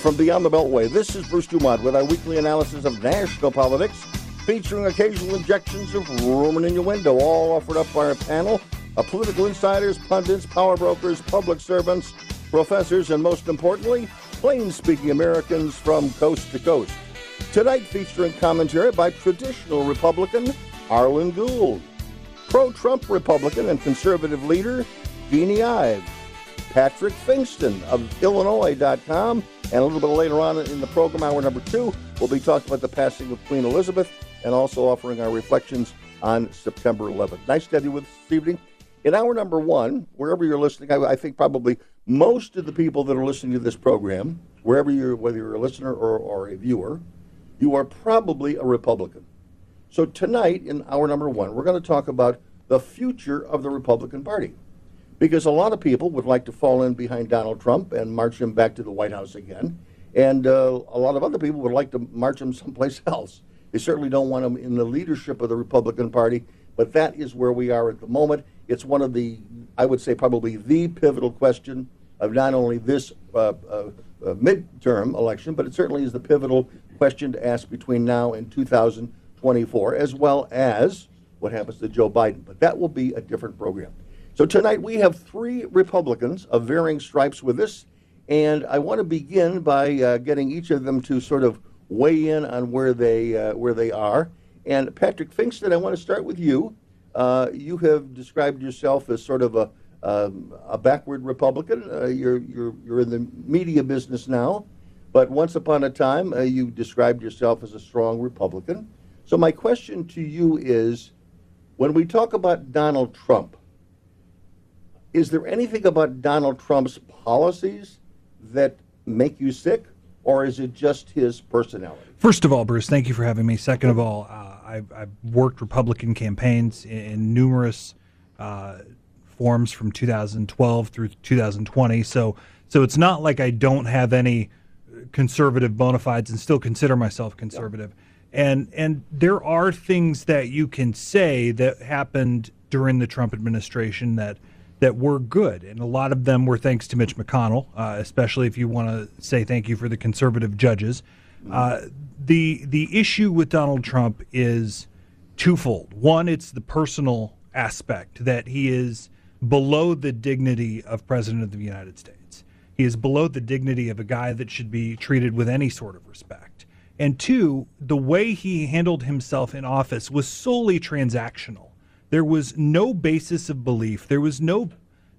from Beyond the Beltway, this is Bruce Dumont with our weekly analysis of national politics, featuring occasional injections of rumor in your window, all offered up by our panel of political insiders, pundits, power brokers, public servants, professors, and most importantly, plain speaking Americans from coast to coast. Tonight, featuring commentary by traditional Republican Arlen Gould, pro Trump Republican and conservative leader Jeanne Ives, Patrick Pfingsten of Illinoize.com, and a little bit later on in the program, hour number two, we'll be talking about the passing of Queen Elizabeth and also offering our reflections on September 11th. Nice to have you with us this evening. In hour number one, wherever you're listening, I, I, think probably most of the people that are listening to this program, wherever you're, whether you're a listener or, or a viewer, you are probably a Republican. So tonight, in hour number one, we're going to talk about the future of the Republican Party. Because a lot of people would like to fall in behind Donald Trump and march him back to the White House again. And uh, a lot of other people would like to march him someplace else. They certainly don't want him in the leadership of the Republican Party, but that is where we are at the moment. It's one of the, I would say, probably the pivotal question of not only this uh, uh, uh midterm election, but it certainly is the pivotal question to ask between now and 2024, as well as what happens to Joe Biden. But that will be a different program. So tonight we have three Republicans of varying stripes with us, and I want to begin by uh, getting each of them to sort of weigh in on where they uh, where they are. And Patrick Pfingsten, I want to start with you. Uh, you have described yourself as sort of a um, a backward Republican. Uh, you're you're you're in the media business now, but once upon a time uh, you described yourself as a strong Republican. So my question to you is, when we talk about Donald Trump, is there anything about Donald Trump's policies that make you sick? or is it just his personality? First of all, Bruce, thank you for having me. Second of all, uh, I've, I've, worked Republican campaigns in, in numerous uh, forms from 2012 through 2020. So, so it's not like I don't have any conservative bona fides and still consider myself conservative. Yeah. And and there are things that you can say that happened during the Trump administration that that were good, and a lot of them were thanks to Mitch McConnell, uh, especially if you want to say thank you for the conservative judges. Uh, the the issue with Donald Trump is twofold. One, it's the personal aspect that he is below the dignity of president of the United States. He is below the dignity of a guy that should be treated with any sort of respect. And two, the way he handled himself in office was solely transactional. There was no basis of belief. There was no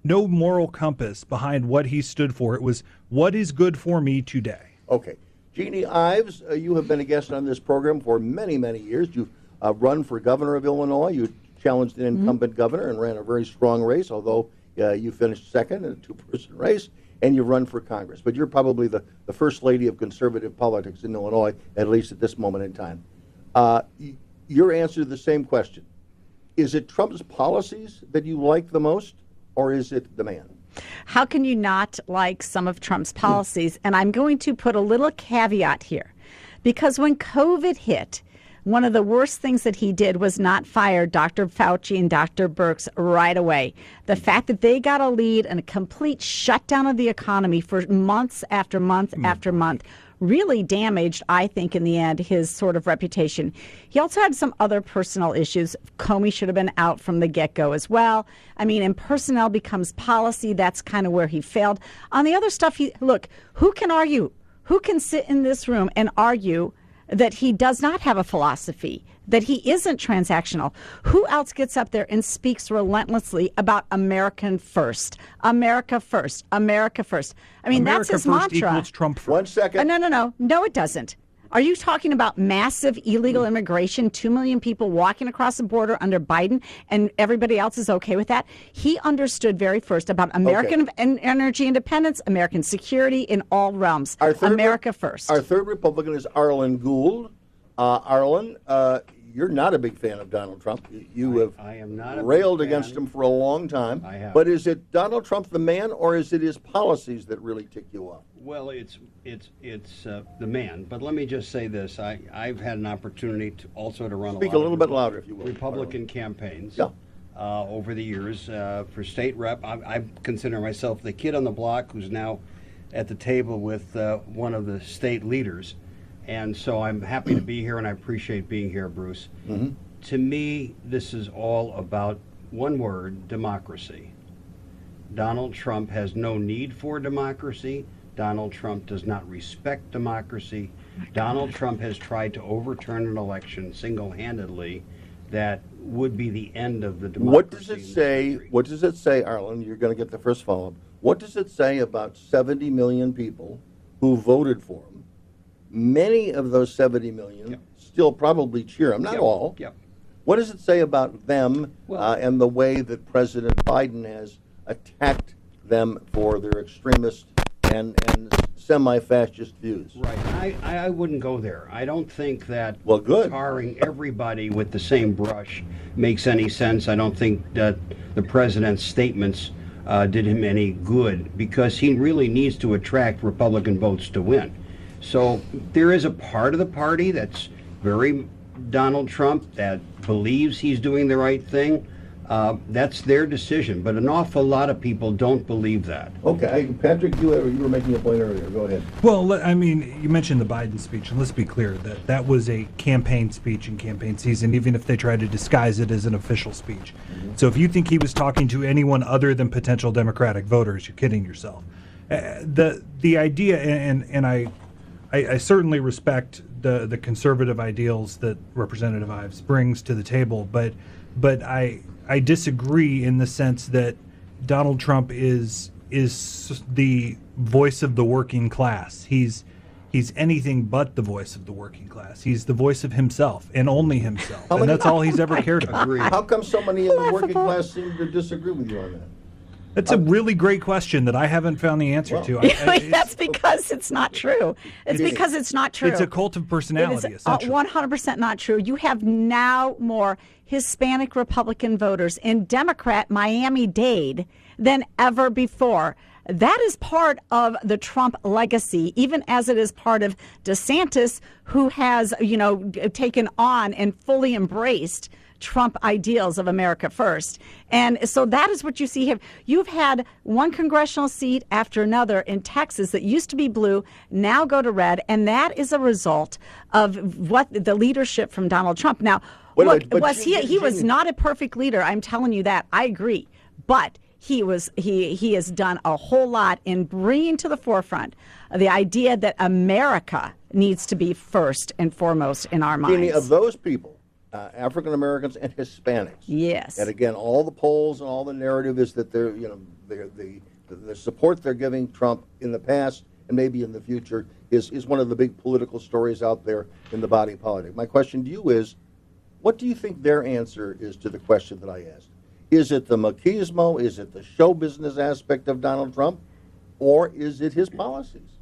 no moral compass behind what he stood for. It was what is good for me today. Okay. Jeanne Ives, uh, you have been a guest on this program for many, many years. You've uh, run for governor of Illinois. You challenged an mm-hmm. incumbent mm-hmm. governor and ran a very strong race, although uh, you finished second in a two person race, and you run for Congress. But you're probably the, the first lady of conservative politics in Illinois, at least at this moment in time. Uh, your answer to the same question is it Trump's policies that you like the most, or is it the man? How can you not like some of Trump's policies? And I'm going to put a little caveat here because when COVID hit, one of the worst things that he did was not fire Dr. Fauci and Dr. Birx right away. The fact that they got a lead and a complete shutdown of the economy for months after month mm. after month really damaged, I think, in the end, his sort of reputation. He also had some other personal issues. Comey should have been out from the get go as well. I mean, and personnel becomes policy. That's kind of where he failed. On the other stuff, he look, who can argue? Who can sit in this room and argue that he does not have a philosophy? That he isn't transactional. Who else gets up there and speaks relentlessly about American first, America first, America first? I mean, America that's his first mantra. Equals Trump first. One second. Uh, no, no, no, no, it doesn't. Are you talking about massive illegal immigration, 2 million people walking across the border under Biden, and everybody else is okay with that? He understood very first about American okay. energy independence, American security in all realms. America re- first. Our third Republican is Arlen Gould. Uh, Arlen, uh, you're not a big fan of Donald Trump. You have I, am not railed against him for a long time. I have. But is it Donald Trump the man, or is it his policies that really tick you off? Well, it's it's it's uh, the man. But let me just say this: I I've had an opportunity to also to run speak a, a little bit louder, if you will. Republican campaigns. Yeah. Uh, over the years, uh, for state rep, I, I consider myself the kid on the block who's now at the table with uh, one of the state leaders. And so I'm happy to be here and I appreciate being here, Bruce. Mm-hmm. To me, this is all about one word democracy. Donald Trump has no need for democracy. Donald Trump does not respect democracy. Donald Trump has tried to overturn an election single handedly that would be the end of the democracy. What does it say? country. What does it say, Arlen? You're going to get the first follow up. What does it say about 70 million people who voted for him? Many of those 70 million Yep. still probably cheer him, not Yep, all. Yep. What does it say about them Well- uh, and the way that President Biden has attacked them for their extremist and, and semi fascist views? Right. I, I I wouldn't go there. I don't think that Well, good. tarring everybody with the same brush makes any sense. I don't think that the president's statements uh, did him any good because he really needs to attract Republican votes to win. So there is a part of the party that's very Donald Trump that believes he's doing the right thing. Uh, that's their decision, but an awful lot of people don't believe that. Okay, Patrick, you, were- you were making a point earlier. Go ahead. Well, I mean, you mentioned the Biden speech, and let's be clear that that was a campaign speech in campaign season, even if they tried to disguise it as an official speech. So if you think he was talking to anyone other than potential Democratic voters, you're kidding yourself. Uh, the the idea, and and I, I, I certainly respect the the conservative ideals that Representative Ives brings to the table, but but I I disagree in the sense that Donald Trump is is the voice of the working class. He's he's anything but the voice of the working class. He's the voice of himself and only himself, and that's all he's ever cared about. Agreed. How come so many in the working class seem to disagree with you on that? That's a really great question that I haven't found the answer Well- to. I- I- That's because it's not true. It's It is. because it's not true. It's a cult of personality, It is uh, essentially. 100% not true. You have now more Hispanic Republican voters in Democrat Miami Dade than ever before. That is part of the Trump legacy, even as it is part of DeSantis, who has, you know, taken on and fully embraced Trump ideals of America first. And so that is what you see here. You've had one congressional seat after another in Texas that used to be blue, now go to red, and that is a result of what the leadership from Donald Trump. Now, Wait look, but was he he was not a perfect leader. I'm telling you that. I agree. But he was he he has done a whole lot in bringing to the forefront the idea that America needs to be first and foremost in our minds. Jeannie, of those people, uh, African Americans and Hispanics. Yes. And again, all the polls and all the narrative is that they're, you know, they're, the the support they're giving Trump in the past and maybe in the future is, is one of the big political stories out there in the body politic. My question to you is, what do you think their answer is to the question that I asked? Is it the machismo? Is it the show business aspect of Donald Trump? Or is it his policies?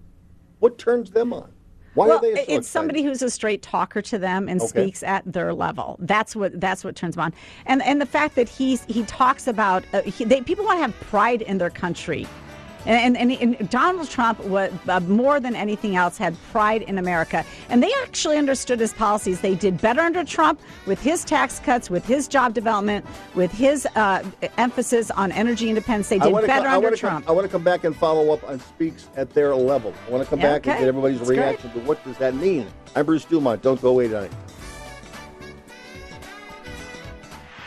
What turns them on? Why well, are they so it's excited? somebody who's a straight talker to them and Okay. speaks at their level. That's what that's what turns them on. And and the fact that he's he talks about uh, he, they, people want to have pride in their country. And, and, and Donald Trump, was, uh, more than anything else, had pride in America. And they actually understood his policies. They did better under Trump with his tax cuts, with his job development, with his uh, emphasis on energy independence. They I did wanna better co- I under wanna Trump. Come, I want to come back and follow up on speaks at their level. I want to come back and get everybody's that's great. reaction to what does that mean. I'm Bruce Dumont. Don't go away tonight.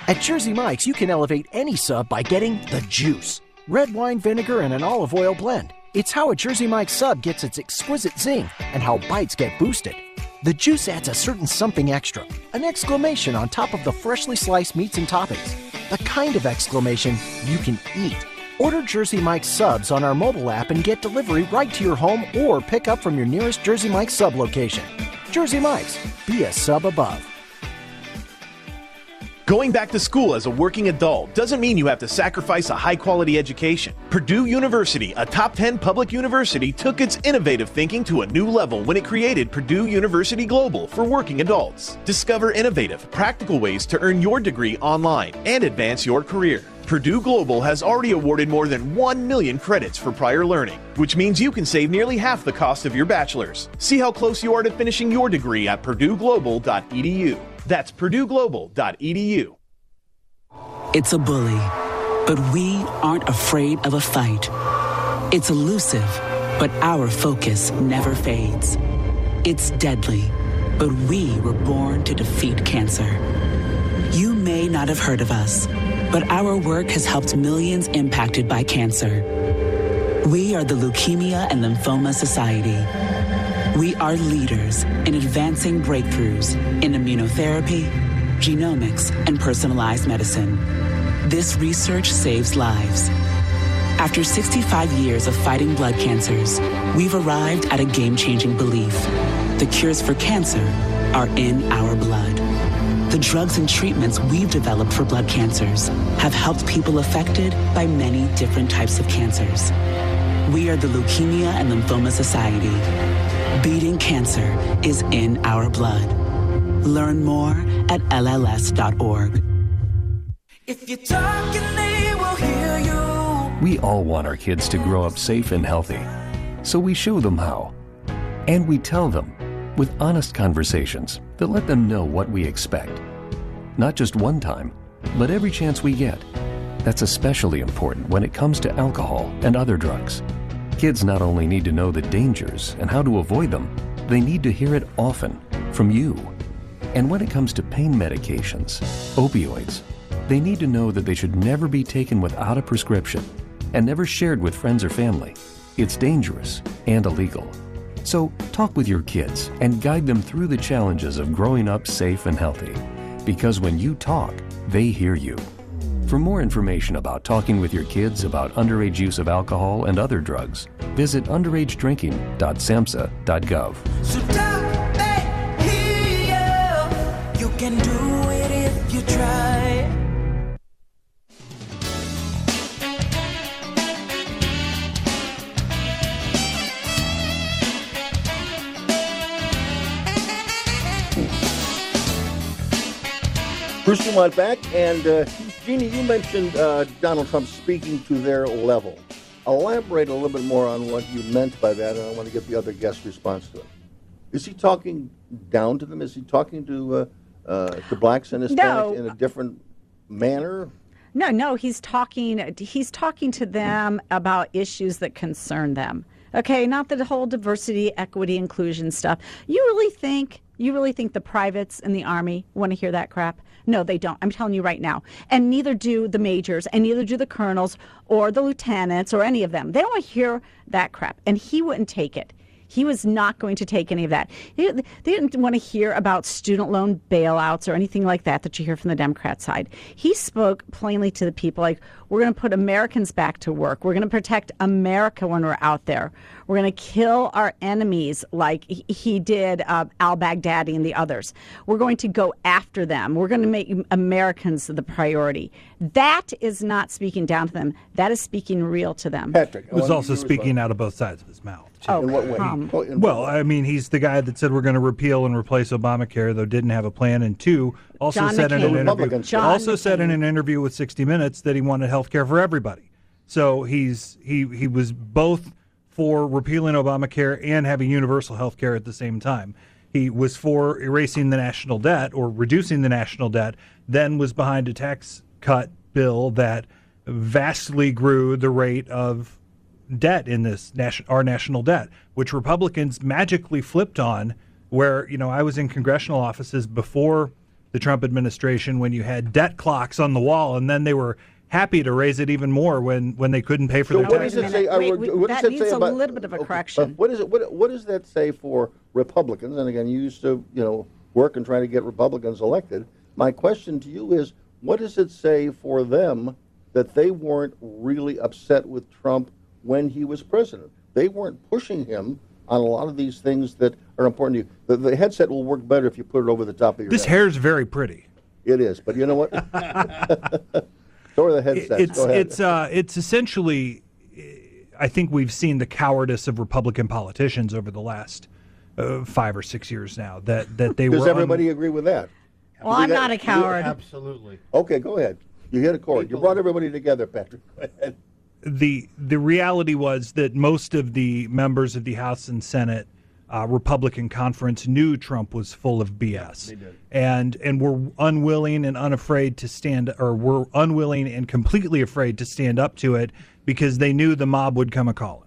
At Jersey Mike's, you can elevate any sub by getting the juice red wine vinegar and an olive oil blend. It's how a Jersey Mike's sub gets its exquisite zing and how bites get boosted. The juice adds a certain something extra, an exclamation on top of the freshly sliced meats and toppings. The kind of exclamation you can eat. Order Jersey Mike's subs on our mobile app and get delivery right to your home or pick up from your nearest Jersey Mike's sub location. Jersey Mike's, be a sub above. Going back to school as a working adult doesn't mean you have to sacrifice a high quality education. Purdue University, a top 10 public university, took its innovative thinking to a new level when it created Purdue University Global for working adults. Discover innovative, practical ways to earn your degree online and advance your career. Purdue Global has already awarded more than 1 million credits for prior learning, which means you can save nearly half the cost of your bachelor's. See how close you are to finishing your degree at purdueglobal.edu. That's purdueglobal.edu. It's a bully, but we aren't afraid of a fight. It's elusive, but our focus never fades. It's deadly, but we were born to defeat cancer. You may not have heard of us, but our work has helped millions impacted by cancer. We are the Leukemia and Lymphoma Society. We are leaders in advancing breakthroughs in immunotherapy, genomics, and personalized medicine. This research saves lives. After 65 years of fighting blood cancers, we've arrived at a game changing belief. The cures for cancer are in our blood. The drugs and treatments we've developed for blood cancers have helped people affected by many different types of cancers. We are the Leukemia and Lymphoma Society. Beating cancer is in our blood. Learn more at LLS.org. If you're talking, they will hear you. We all want our kids to grow up safe and healthy. So we show them how. And we tell them with honest conversations that let them know what we expect. Not just one time, but every chance we get. That's especially important when it comes to alcohol and other drugs. Kids not only need to know the dangers and how to avoid them, they need to hear it often from you. And when it comes to pain medications, opioids, they need to know that they should never be taken without a prescription and never shared with friends or family. It's dangerous and illegal. So talk with your kids and guide them through the challenges of growing up safe and healthy. Because when you talk, they hear you. For more information about talking with your kids about underage use of alcohol and other drugs, visit underagedrinking.samhsa.gov. So talk. You can do it if you try. Bruce Dumont back, and uh, Jeannie, you mentioned uh, Donald Trump speaking to their level. Elaborate a little bit more on what you meant by that, and I want to get the other guest response to it. Is he talking down to them? Is he talking to uh, uh, to blacks and Hispanics No. in a different manner? No, no, he's talking he's talking to them about issues that concern them. Okay, not the whole diversity, equity, inclusion stuff. You really think you really think the privates in the army want to hear that crap? No, they don't. I'm telling you right now. And neither do the majors, and neither do the colonels or the lieutenants or any of them. They don't want to hear that crap. And he wouldn't take it. He was not going to take any of that. They, didn't want to hear about student loan bailouts or anything like that that you hear from the Democrat side. He spoke plainly to the people like, we're going to put Americans back to work. We're going to protect America when we're out there. We're going to kill our enemies like he- he did uh, al Baghdadi and the others. We're going to go after them. We're going to make Americans the priority. That is not speaking down to them. That is speaking real to them. Patrick, He was also speaking out of both sides of his mouth. too. Oh. In what way? come. In what Well. I mean, he's the guy that said we're going to repeal and replace Obamacare, though didn't have a plan. And two, also John said in an interview. John also said in an interview with 60 Minutes that he wanted health care for everybody. So he's he he was both for repealing Obamacare and having universal health care at the same time. He was for erasing the national debt or reducing the national debt, then was behind a tax cut bill that vastly grew the rate of debt in this nation, our national debt, which Republicans magically flipped on. Where you know I was in congressional offices before the Trump administration when you had debt clocks on the wall, and then they were happy to raise it even more when when they couldn't pay for So their what taxes. does it say? minute. Wait, uh, wait, what does that it needs say a about- little bit of a okay, correction. but What is it? What, what does that say for Republicans? And again, you used to, you know, work and try to get Republicans elected. My question to you is, what does it say for them that they weren't really upset with Trump when he was president? They weren't pushing him on a lot of these things that are important to you. The, the headset will work better if you put it over the top of your This head. is very pretty. It is, but you know what? so are the headsets. it's Go ahead. it's uh it's essentially I think we've seen the cowardice of Republican politicians over the last uh, five or six years now that that they Does were un- everybody agree with that? Well, I'm You not a coward. Absolutely. Okay, go ahead. You hit a chord. You brought everybody together, Patrick. Go ahead. The the reality was that most of the members of the House and Senate uh, Republican conference knew Trump was full of BS, and and were unwilling and unafraid to stand, or were unwilling and completely afraid to stand up to it because they knew the mob would come a calling.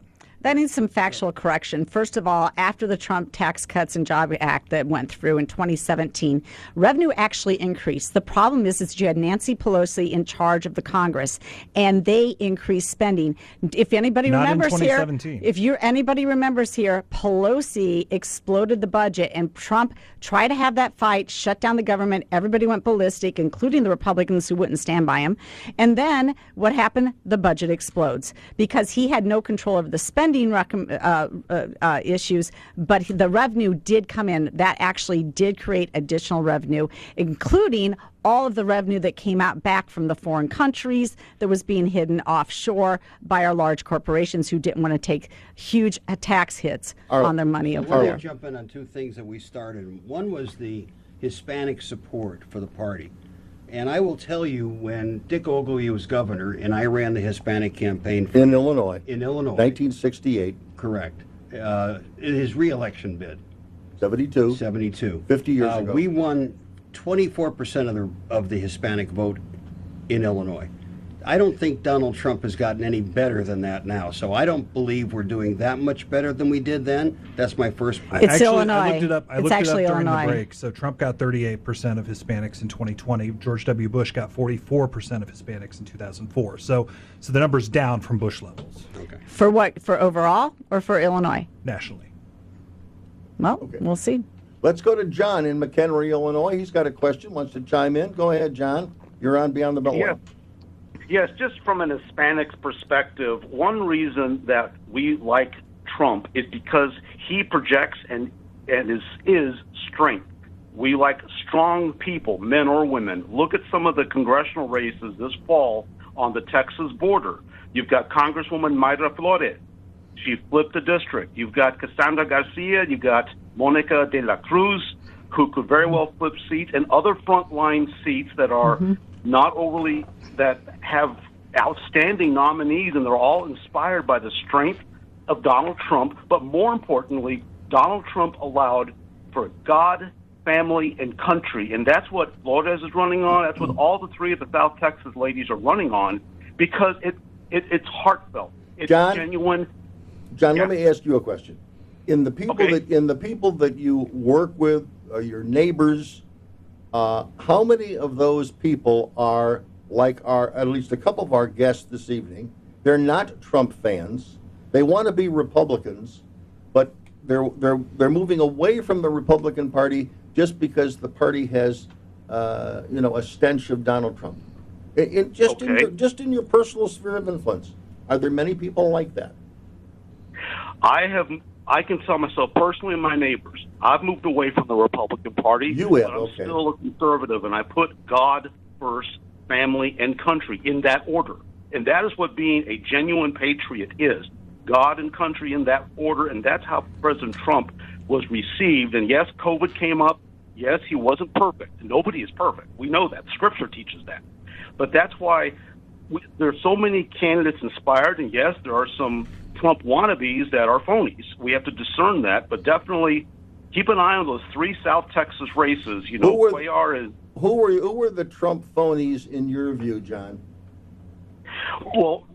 That needs some factual correction. First of all, after the Trump Tax Cuts and Job Act that went through in 2017, revenue actually increased. The problem is, is you had Nancy Pelosi in charge of the Congress, and they increased spending. If anybody Not remembers here, if you anybody remembers here, Pelosi exploded the budget, and Trump tried to have that fight, shut down the government. Everybody went ballistic, including the Republicans who wouldn't stand by him. And then what happened? The budget explodes because he had no control over the spending recom- uh, uh, uh, issues, but the revenue did come in. That actually did create additional revenue, including all of the revenue that came out back from the foreign countries that was being hidden offshore by our large corporations who didn't want to take huge uh, tax hits on their money over Let there. jump in on two things that we started. One was the Hispanic support for the party. And I will tell you, when Dick Ogilvie was governor and I ran the Hispanic campaign for, In Illinois, in Illinois, 1968, correct, uh, in his reelection bid, 72. 72. 50 years uh, ago. We won 24% of the, of the Hispanic vote in Illinois. I don't think Donald Trump has gotten any better than that now. So I don't believe we're doing that much better than we did then. That's my first point. It's actually, I Illinois. looked it up. I It's looked actually it up during Illinois. the break. So Trump got 38% of Hispanics in 2020. George W. Bush got 44% of Hispanics in 2004. So, so the number's down from Bush levels Okay. For what? For overall or for Illinois? nationally. Well, Okay. we'll see. Let's go to John in McHenry, Illinois. He's got a question, wants to chime in. Go ahead, John. You're on Beyond the Beltway. Yeah. Yes, just from an Hispanics perspective, one reason that we like Trump is because he projects and and is is strength. We like strong people, men or women. Look at some of the congressional races this fall on the Texas border. You've got Congresswoman Mayra Flores. She flipped the district. You've got Cassandra Garcia. You've got Monica de la Cruz, who could very well flip seats, and other frontline seats that are mm-hmm. Not overly that have outstanding nominees, and they're all inspired by the strength of Donald Trump. But more importantly, Donald Trump allowed for God, family, and country, and that's what Flores is running on. That's what all the three of the South Texas ladies are running on, because it, it it's heartfelt. It's John? genuine. John, let me ask you a question. In the people Okay. that in the people that you work with, or your neighbors, uh, how many of those people are like our at least a couple of our guests this evening? They're not Trump fans. They want to be Republicans, but they're they're they're moving away from the Republican Party just because the party has, uh, you know, a stench of Donald Trump. Just in your, just in your personal sphere of influence, are there many people like that? I have. I can tell myself personally and my neighbors, I've moved away from the Republican Party. You but have, I'm okay. still a conservative, and I put God first, family, and country in that order. And that is what being a genuine patriot is. God and country in that order, and that's how President Trump was received. And yes, COVID came up. Yes, he wasn't perfect. Nobody is perfect. We know that. Scripture teaches that. But that's why we, there are so many candidates inspired, and yes, there are some Trump wannabes that are phonies. We have to discern that, but definitely keep an eye on those three South Texas races. You know, Who were- Cuellar is Who were who were the Trump phonies in your view, John? well.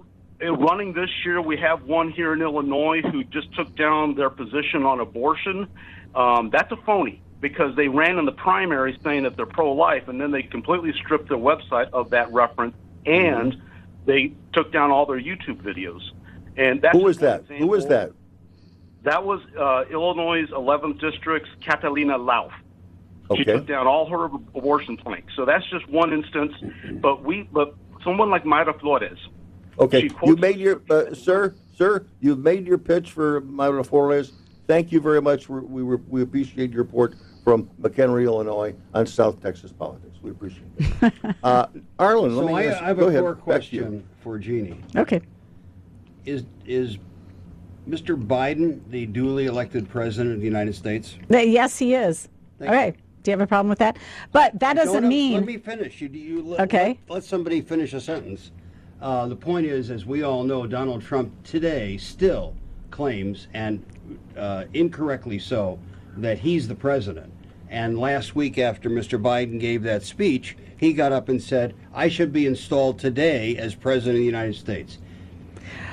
Running this year, we have one here in Illinois who just took down their position on abortion. Um, that's a phony because they ran in the primary saying that they're pro-life, and then they completely stripped their website of that reference, and they took down all their YouTube videos. And that's Who just that? Who that? That was uh, Illinois' 11th district's Catalina Lauf. She Okay. took down all her abortion planks. So that's just one instance. But we, but someone like Mayra Flores, Okay, She you made your uh, sir, sir. You've made your pitch for Mayra Flores. Thank you very much. We're, we we we appreciate your report from McHenry, Illinois, on South Texas politics. We appreciate it. uh, Arlen, let So me I, ask. I have go a ahead. core Back to you. question for Jeannie. Okay. Is is Mr. Biden the duly elected president of the United States? Yes, he is. Thank All right. Do you have a problem with that? But that doesn't no, mean. Let me finish. You, you let, Okay. Let, let somebody finish a sentence. Uh, the point is, as we all know, Donald Trump today still claims, and uh, incorrectly so, that he's the president. And last week, after Mr. Biden gave that speech, he got up and said, "I should be installed today as president of the United States."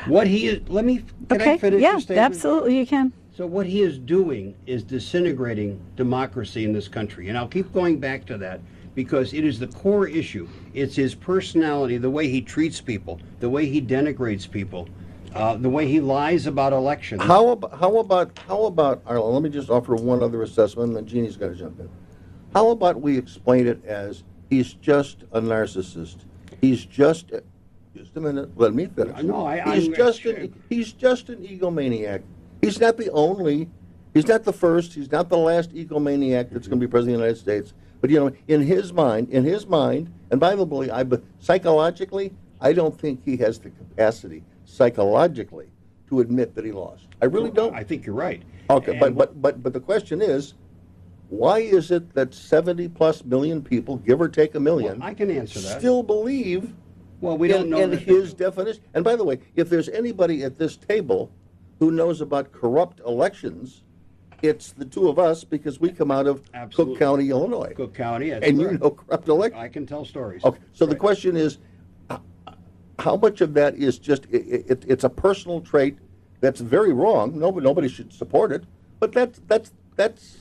What he is, let me, can okay. I finish yeah, the statement? absolutely, you can. So what he is doing is disintegrating democracy in this country. And I'll keep going back to that because it is the core issue. It's his personality, the way he treats people, the way he denigrates people, uh, the way he lies about elections. How about, how about, how about, Arlen, let me just offer one other assessment, and then Jeannie's got to jump in. How about we explain it as he's just a narcissist? He's just, just a minute, let me finish. No, I- He's I'm- just, an, he's just an egomaniac. He's not the only, he's not the first, he's not the last egomaniac that's going to be mm-hmm. president of the United States. But, you know, in his mind, in his mind, and by the way, I, but psychologically, I don't think he has the capacity psychologically to admit that he lost. I really don't. I think you're right. Okay, And but, but, but, but the question is, why is it that 70 plus million people, give or take a million, I can answer that. still believe Well, we don't in, know in his definition? And by the way, if there's anybody at this table who knows about corrupt elections, it's the two of us because we come out of Absolutely. Cook County, Illinois. Cook County, that's and you know corrupt elections. I can tell stories. Okay, so the question is, how much of that is just i i- it, it's a personal trait that's very wrong. Nobody nobody should support it, but that's that's that's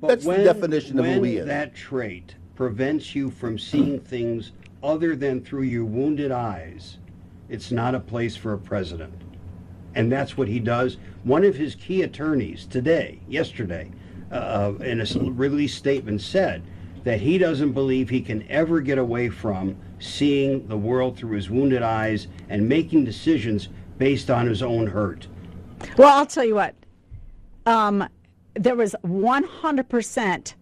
But that's when, the definition of who he is. that trait prevents you from seeing things other than through your wounded eyes, it's not a place for a president. And that's what he does. One of his key attorneys today, yesterday, uh, in a released statement said that he doesn't believe he can ever get away from seeing the world through his wounded eyes and making decisions based on his own hurt. Well, I'll tell you what. Um, there was 100%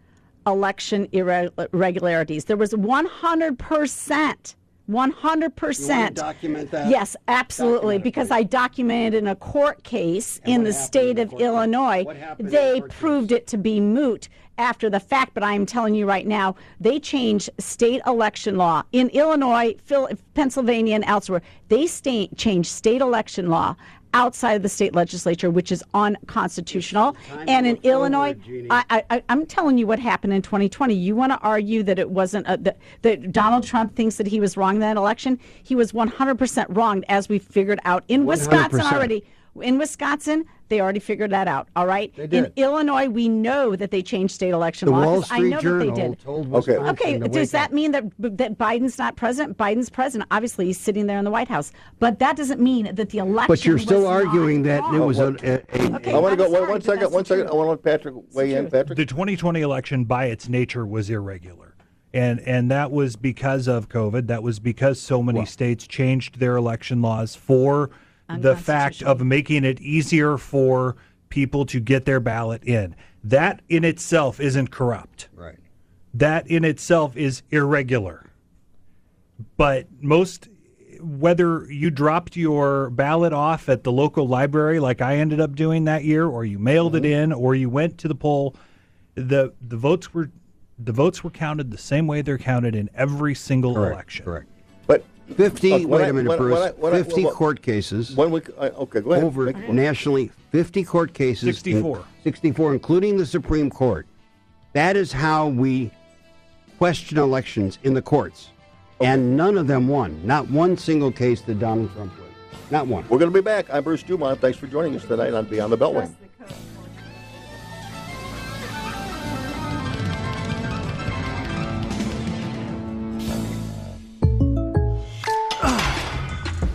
election irregularities. There was 100%. 100%. document that? Yes, absolutely. because I documented in a court case in the state of Illinois. They court case? proved it to be moot after the fact, but I'm telling you right now, they changed state election law. In Illinois, Phil- Pennsylvania, and elsewhere, they sta- changed state election law outside of the state legislature, which is unconstitutional. And in forward, Illinois, I, I, I'm telling you what happened in 2020. You want to argue that it wasn't a, that, that Donald Trump thinks that he was wrong in that election? He was 100% wrong, as we figured out in Wisconsin 100%. already. In Wisconsin, they already figured that out. All right. In Illinois, we know that they changed state election The law. Wall 'cause I Street know Journal that they did. told Okay. Okay, does that up. mean that that Biden's not president? Biden's president. Obviously, he's sitting there in the White House, but that doesn't mean that the election. But you're still was arguing that it was a, a, a- Okay, I want to go I'm one, sorry, one but second. that's One the second. truth. I want to let Patrick weigh in. Patrick. The 2020 election, by its nature, was irregular. And, and that was because of COVID. That was because so many states changed their election laws for the fact of making it easier for people to get their ballot in. That in itself isn't corrupt. right. That in itself is irregular. But most, whether you dropped your ballot off at the local library like I ended up doing that year, or you mailed it mm-hmm. in, or you went to the poll, the the votes were the votes were counted the same way they're counted in every single Correct. election. Correct. But 50, Look, wait I- a minute, when- Bruce. when I- when I- 50 well, court cases when we okay, go ahead. over Make- nationally, 50 court cases. in- 64. 64, including the Supreme Court. That is how we question elections in the courts. And none of them won. Not one single case did Donald Trump win. Not one. We're going to be back. I'm Bruce Dumont. Thanks for joining us tonight on Beyond the Beltway.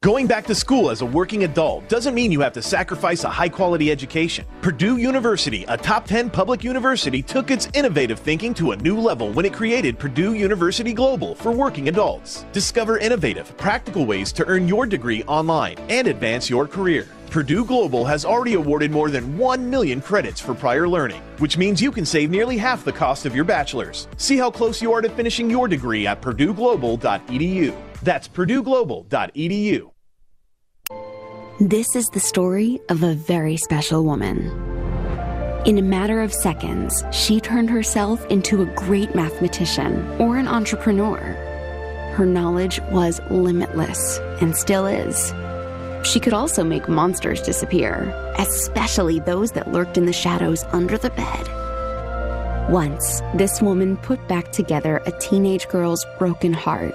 Going back to school as a working adult doesn't mean you have to sacrifice a high quality education. Purdue University, a top 10 public university, took its innovative thinking to a new level when it created Purdue University Global for working adults. Discover innovative, practical ways to earn your degree online and advance your career. Purdue Global has already awarded more than 1 million credits for prior learning, which means you can save nearly half the cost of your bachelor's. See how close you are to finishing your degree at purdueglobal.edu. That's purdueglobal.edu. This is the story of a very special woman. In a matter of seconds, she turned herself into a great mathematician or an entrepreneur. Her knowledge was limitless and still is. She could also make monsters disappear, especially those that lurked in the shadows under the bed. Once, this woman put back together a teenage girl's broken heart,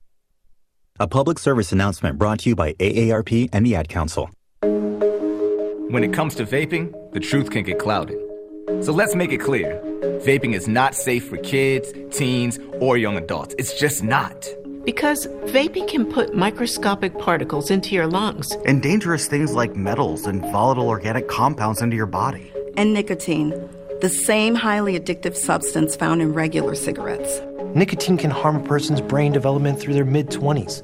A public service announcement brought to you by AARP and the Ad Council. When it comes to vaping, the truth can get clouded. So let's make it clear. Vaping is not safe for kids, teens, or young adults. It's just not. Because vaping can put microscopic particles into your lungs. And dangerous things like metals and volatile organic compounds into your body. And nicotine, the same highly addictive substance found in regular cigarettes. Nicotine can harm a person's brain development through their mid 20s,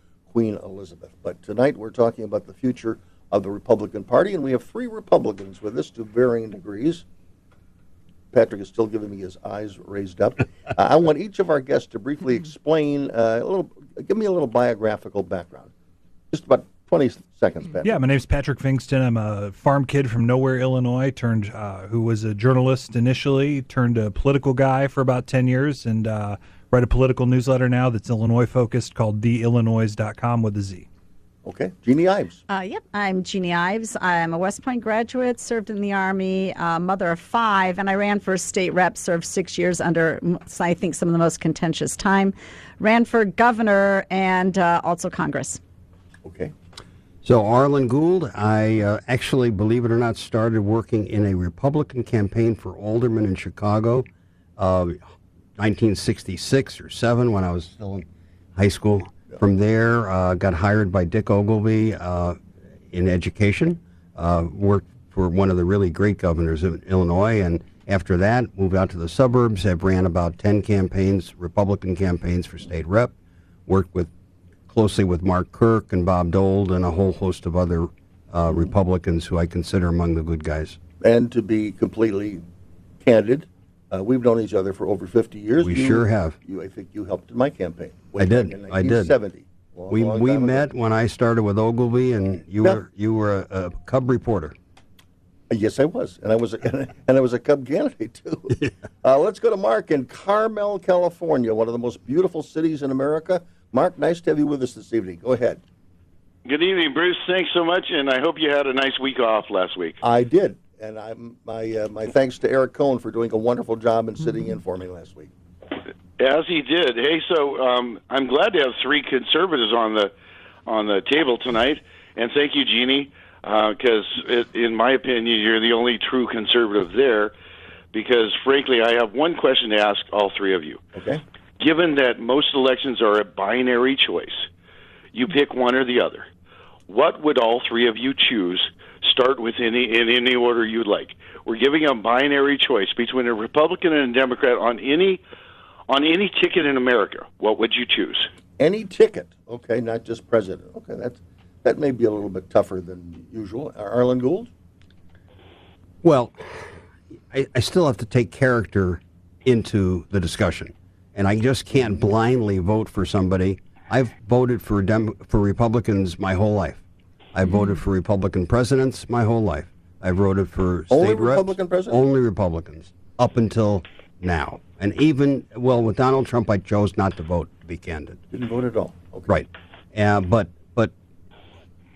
Queen Elizabeth. But tonight we're talking about the future of the Republican Party. And we have three Republicans with us to varying degrees. Patrick is still giving me his eyes raised up. I want each of our guests to briefly explain uh, a little, give me a little biographical background just about 20 seconds, Patrick. Yeah, my name's Patrick Pfingsten. I'm a farm kid from nowhere, Illinois, turned uh, who was a journalist initially, turned a political guy for about 10 years, and uh, write a political newsletter now that's Illinois focused called theillinoize.com with a Z. Okay. Jeannie Ives. Uh, yep, I'm Jeannie Ives. I'm a West Point graduate, served in the Army, uh, mother of five, and I ran for state rep, served six years under, I think, some of the most contentious time. Ran for governor and uh, also Congress. Okay. So, Arlen Gould, I uh, actually, believe it or not, started working in a Republican campaign for alderman in Chicago, uh, 1966 or 7 when I was still in high school. From there, uh, got hired by Dick Ogilvie uh, in education, uh, worked for one of the really great governors of Illinois, and after that, moved out to the suburbs, have ran about 10 campaigns, Republican campaigns for state rep, worked with closely with Mark Kirk and Bob Dole and a whole host of other uh, Republicans who I consider among the good guys. And to be completely candid, uh, we've known each other for over 50 years. We you, sure have. You, I think you helped in my campaign. I did. I did. 70. Long, we long we met ago. when I started with Ogilvie, and you yeah. were you were a, a, Cub reporter. Uh, yes, I was, and I was, a, and I was a Cub candidate too. Yeah. Uh, let's go to Mark in Carmel, California, one of the most beautiful cities in America. Mark, nice to have you with us this evening. Go ahead. Good evening, Bruce. Thanks so much, and I hope you had a nice week off last week. I did, and I'm, my uh, my thanks to Eric Cohn for doing a wonderful job and sitting in for me last week. As he did. Hey, so um, I'm glad to have three conservatives on the on the table tonight, and thank you, Jeannie, because uh, in my opinion, you're the only true conservative there. Because frankly, I have one question to ask all three of you. Okay given that most elections are a binary choice, you pick one or the other. What would all three of you choose? Start with any in any order you'd like. We're giving a binary choice between a Republican and a Democrat on any on any ticket in America. What would you choose? Any ticket. Okay, not just president. Okay, that that may be a little bit tougher than usual. Arlen Gould. Well, I, I still have to take character into the discussion, and I just can't blindly vote for somebody. I've voted for Dem- for Republicans my whole life. Mm-hmm. voted for Republican presidents my whole life. I've voted for Only state reps, Republican presidents? only Republicans up until now, and even well with Donald Trump, I chose not to vote. To be candid, Didn't vote at all. Okay. right? Uh, but but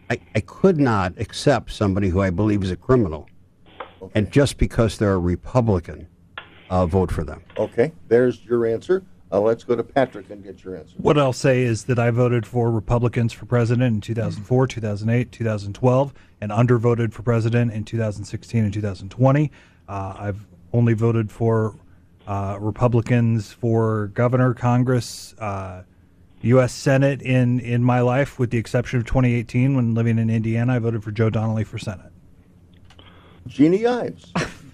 I, I could not accept somebody who I believe is a criminal, and just because they're a Republican, uh, vote for them. Okay, there's your answer. Uh, let's go to Patrick and get your answer. What I'll say is that I voted for Republicans for president in 2004, 2008, 2012, and undervoted for president in 2016 and 2020. Uh, I've only voted for uh, Republicans for governor, Congress, uh, U.S. Senate in, in my life, with the exception of 2018 when living in Indiana. I voted for Joe Donnelly for Senate. Jeannie Ives.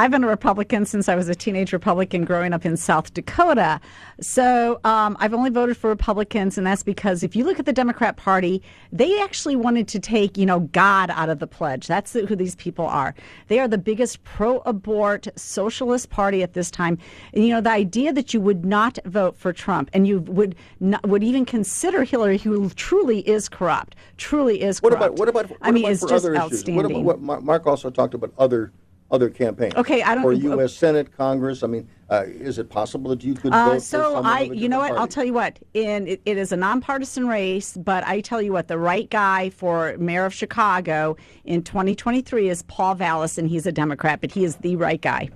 I've been a Republican since I was a teenage Republican growing up in South Dakota. So um, I've only voted for Republicans, and that's because if you look at the Democrat Party, they actually wanted to take, you know, God out of the pledge. That's who these people are. They are the biggest pro-abort socialist party at this time. And, you know, the idea that you would not vote for Trump and you would not, would even consider Hillary, who truly is corrupt, truly is corrupt. What about what about? What I mean, about it's just outstanding. What about what Mark also talked about other other campaigns? Okay, I don't- Or U.S. Senate, Congress. I mean, uh, is it possible that you could vote Uh, for so someone I, of a you know what? different I'll tell you what. In it, it is a nonpartisan race, but I tell you what, the right guy for mayor of Chicago in 2023 is Paul Vallas, and he's a Democrat, but he is the right guy.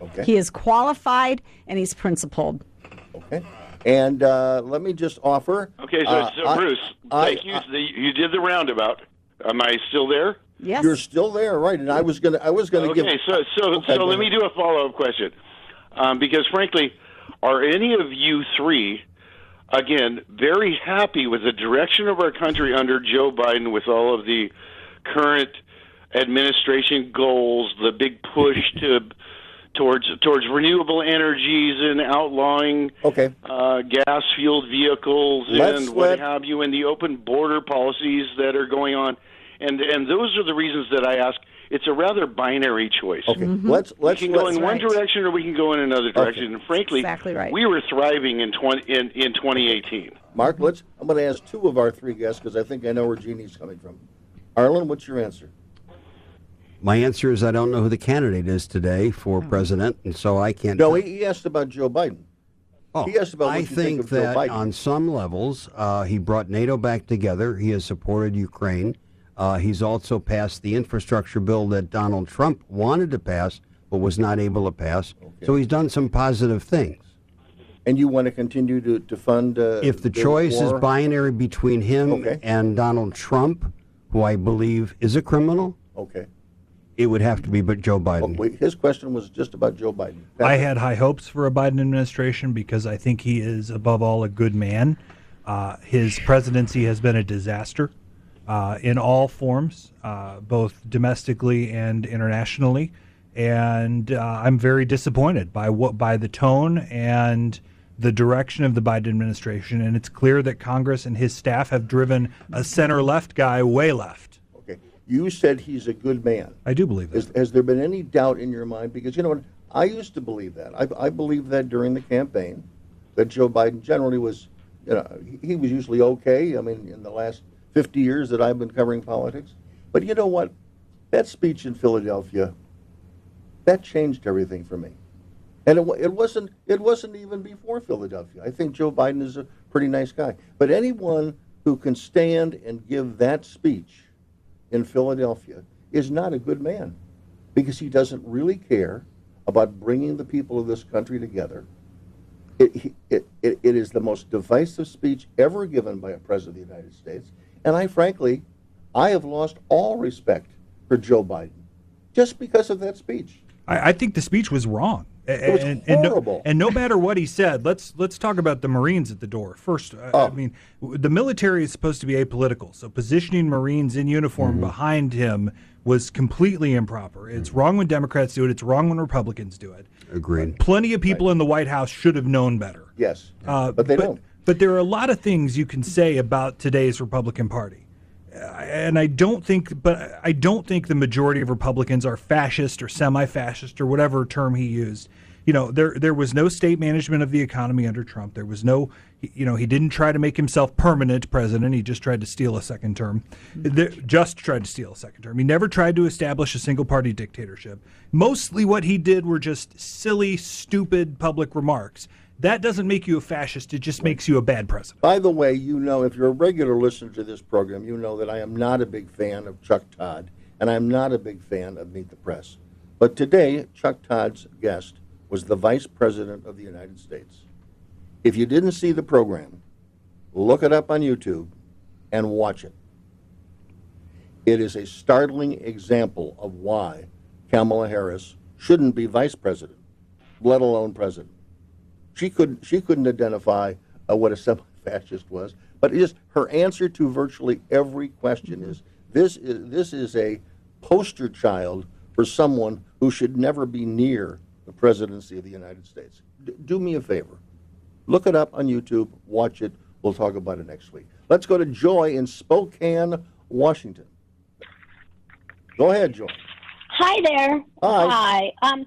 Okay. He is qualified and he's principled. Okay. And uh, let me just offer. Okay, so, uh, so I- Bruce, I- thank you. The- you did the roundabout. Am I still there? Yes. You're still there, right? And I was gonna, I was gonna Okay, give. so so Okay, so let me do a follow up question, um, because frankly, are any of you three, again, very happy with the direction of our country under Joe Biden, with all of the current administration goals, the big push to towards towards renewable energies and outlawing okay. uh, gas fueled vehicles Let's and what let- have you, and the open border policies that are going on, and and those are the reasons that I ask. It's a rather binary choice. Okay, let's let's we can go let's- in one direction or we can go in another direction. And frankly, Exactly right. we were thriving in 20, in, in 2018. Mark, let's. I'm going to ask two of our three guests because I think I know where Jeannie's coming from. Arlen, what's your answer? My answer is I don't know who the candidate is today for president, and so I can't. No, he, he asked about Joe Biden. Oh, he asked about what I you think, of Joe that Biden. on some levels, uh, he brought NATO back together. He has supported Ukraine. Uh, he's also passed the infrastructure bill that Donald Trump wanted to pass but was not able to pass. So he's done some positive things. And you want to continue to, to fund? Uh, If the choice is binary between him Okay. and Donald Trump, who I believe is a criminal, Okay. it would have to be but Joe Biden. Wait, his question was just about Joe Biden. I had high hopes for a Biden administration because I think he is, above all, a good man. Uh, his presidency has been a disaster uh, in all forms, uh, both domestically and internationally, and uh, I'm very disappointed by what by the tone and the direction of the Biden administration. And it's clear that Congress and his staff have driven a center-left guy way left. Okay. You said he's a good man. I do believe that. Has, has there been any doubt in your mind? Because you know what? I used to believe that. I, I believed that during the campaign, that Joe Biden generally was, you know, he, he was usually okay. I mean, in the last 50 years that I've been covering politics. But you know what? That speech in Philadelphia, that changed everything for me. And it, it wasn't it wasn't even before Philadelphia. I think Joe Biden is a pretty nice guy. But anyone who can stand and give that speech in Philadelphia is not a good man because he doesn't really care about bringing the people of this country together. It, it, it, it is the most divisive speech ever given by a president of the United States. And I frankly, I have lost all respect for Joe Biden just because of that speech. I, I think the speech was wrong. It was and, and no, horrible. and no matter what he said, let's let's talk about the Marines at the door first. I- Oh. I mean, the military is supposed to be apolitical, so positioning Marines in uniform Mm-hmm. behind him was completely improper. It's wrong when Democrats do it. It's wrong when Republicans do it. Agreed. Plenty of people in the White House should have known better. Yes, Uh, but they don't. But there are a lot of things you can say about today's Republican Party. Uh, and I don't think, but I don't think the majority of Republicans are fascist or semi-fascist or whatever term he used. You know, there there was no state management of the economy under Trump. There was no, you know, he didn't try to make himself permanent president. He just tried to steal a second term. Just tried to steal a second term. He never tried to establish a single party dictatorship. Mostly, what he did were just silly, stupid public remarks. That doesn't make you a fascist. It just makes you a bad president. By the way, you know, if you're a regular listener to this program, you know that I am not a big fan of Chuck Todd, and I'm not a big fan of Meet the Press. But today, Chuck Todd's guest was the Vice President of the United States. If you didn't see the program, look it up on YouTube and watch it. It is a startling example of why Kamala Harris shouldn't be vice president, let alone president. She couldn't she couldn't identify uh, what a semi-fascist was, but just her answer to virtually every question is this is this is a poster child for someone who should never be near the presidency of the United States. D- do me a favor, look it up on YouTube, watch it. We'll talk about it next week. Let's go to Joy in Spokane, Washington. Go ahead, Joy. Hi there. Hi. Um,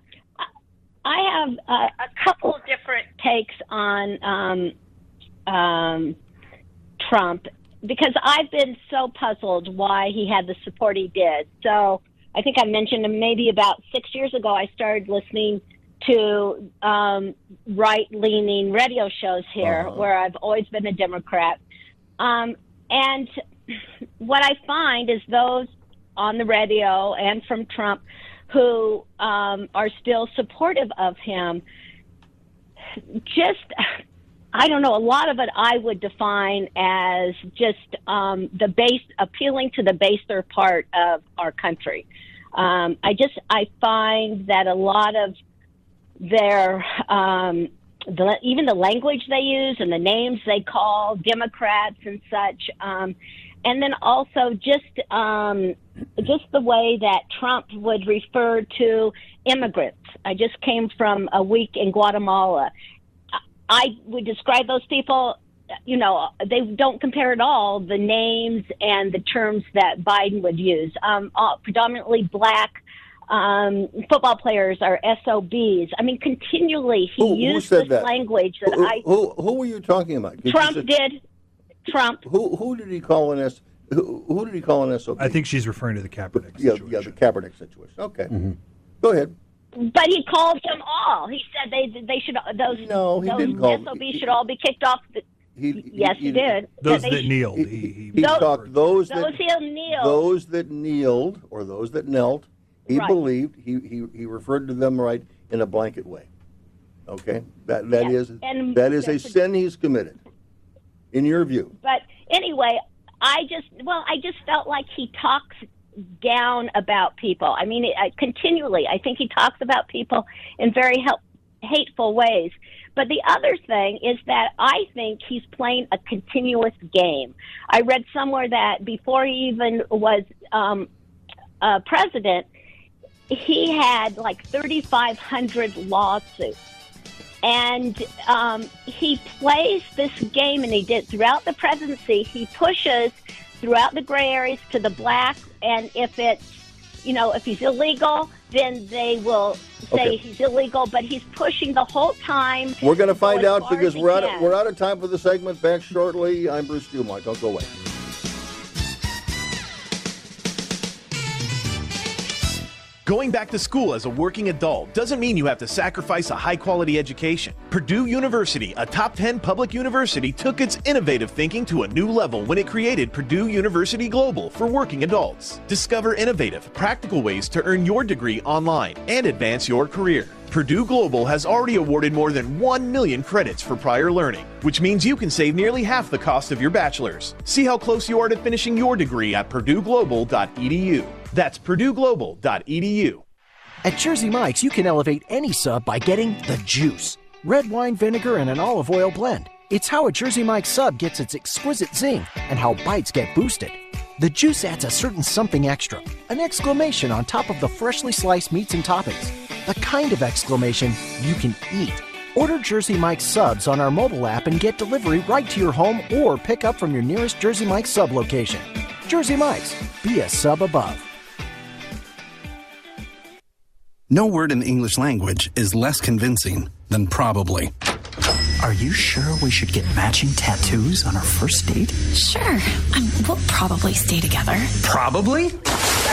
I have uh, a couple of different takes on um, um, Trump because I've been so puzzled why he had the support he did. So I think I mentioned maybe about six years ago, I started listening to um, right leaning radio shows here Uh-huh. where I've always been a Democrat. Um, and what I find is those on the radio and from Trump who um, are still supportive of him just I don't know. A lot of it I would define as just um, the base, appealing to the baser part of our country. Um, I just I find that a lot of their um, the, even the language they use and the names they call Democrats and such, um, and then also just um, just the way that Trump would refer to immigrants. I just came from a week in Guatemala. I would describe those people, you know, they don't compare at all the names and the terms that Biden would use. Um, predominantly black um, football players are SOBs. I mean, continually he Who- who used said this that? language that who, I who, who were you talking about? Trump did. Trump. Who who did he call an S? Who, who did he call an SOB? I think she's referring to the Kaepernick. yeah, yeah, the Kaepernick situation. Okay, mm-hmm. go ahead. But he called them all. He said they they should those No, he those didn't call- SOBs should all be kicked off. The, yes, he, did. Those they that should- kneeled. He, He, he Those- talked those those that who kneel. those that kneeled or those that knelt. He Right. believed he, he he referred to them right in a blanket way. Okay, that that Yeah, is and that is that is a- sin he's committed. In your view, But anyway, I just well, I just felt like he talks down about people. I mean, I, continually, I think he talks about people in very help, hateful ways. But the other thing is that I think he's playing a continuous game. I read somewhere that before he even was um, uh, president, he had like 3,500 lawsuits. And um, he plays this game, and he did throughout the presidency. He pushes throughout the gray areas to the black, and if it's, you know, if he's illegal, then they will say Okay. he's illegal. But he's pushing the whole time. we're going to find out because we're out of, we're out of time for the segment. Back shortly. I'm Bruce Dumont. Don't go away. Going back to school as a working adult doesn't mean you have to sacrifice a high quality education. Purdue University, a top 10 public university, took its innovative thinking to a new level when it created Purdue University Global for working adults. Discover innovative, practical ways to earn your degree online and advance your career. Purdue Global has already awarded more than 1 million credits for prior learning, which means you can save nearly half the cost of your bachelor's. See how close you are to finishing your degree at purdueglobal.edu. That's purdueglobal.edu. At Jersey Mike's, you can elevate any sub by getting the juice red wine vinegar and an olive oil blend. It's how a Jersey Mike's sub gets its exquisite zing and how bites get boosted. The juice adds a certain something extra, an exclamation on top of the freshly sliced meats and toppings, the kind of exclamation you can eat. Order Jersey Mike's subs on our mobile app and get delivery right to your home or pick up from your nearest Jersey Mike's sub location. Jersey Mike's. Be a sub above. No word in the English language is less convincing than probably. Are you sure we should get matching tattoos on our first date? Sure. Um, we'll probably stay together. Probably?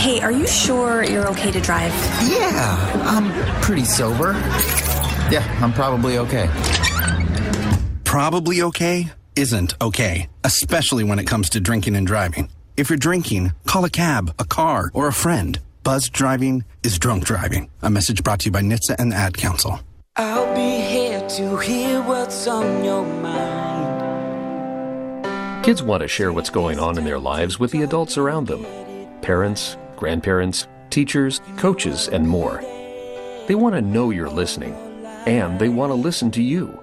Hey, are you sure you're okay to drive? Yeah, I'm pretty sober. Yeah, I'm probably okay. Probably okay isn't okay, especially when it comes to drinking and driving. If you're drinking, call a cab, a car, or a friend. Buzz driving is drunk driving. A message brought to you by NHTSA and the Ad Council. I'll be here to hear what's on your mind. Kids want to share what's going on in their lives with the adults around them parents, grandparents, teachers, coaches, and more. They want to know you're listening, and they want to listen to you.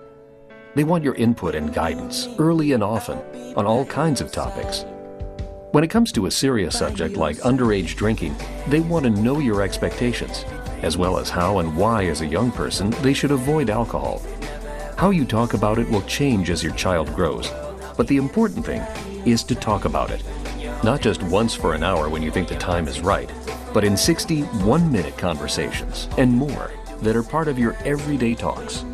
They want your input and guidance early and often on all kinds of topics. When it comes to a serious subject like underage drinking, they want to know your expectations, as well as how and why, as a young person, they should avoid alcohol. How you talk about it will change as your child grows, but the important thing is to talk about it. Not just once for an hour when you think the time is right, but in 60 one minute conversations and more that are part of your everyday talks.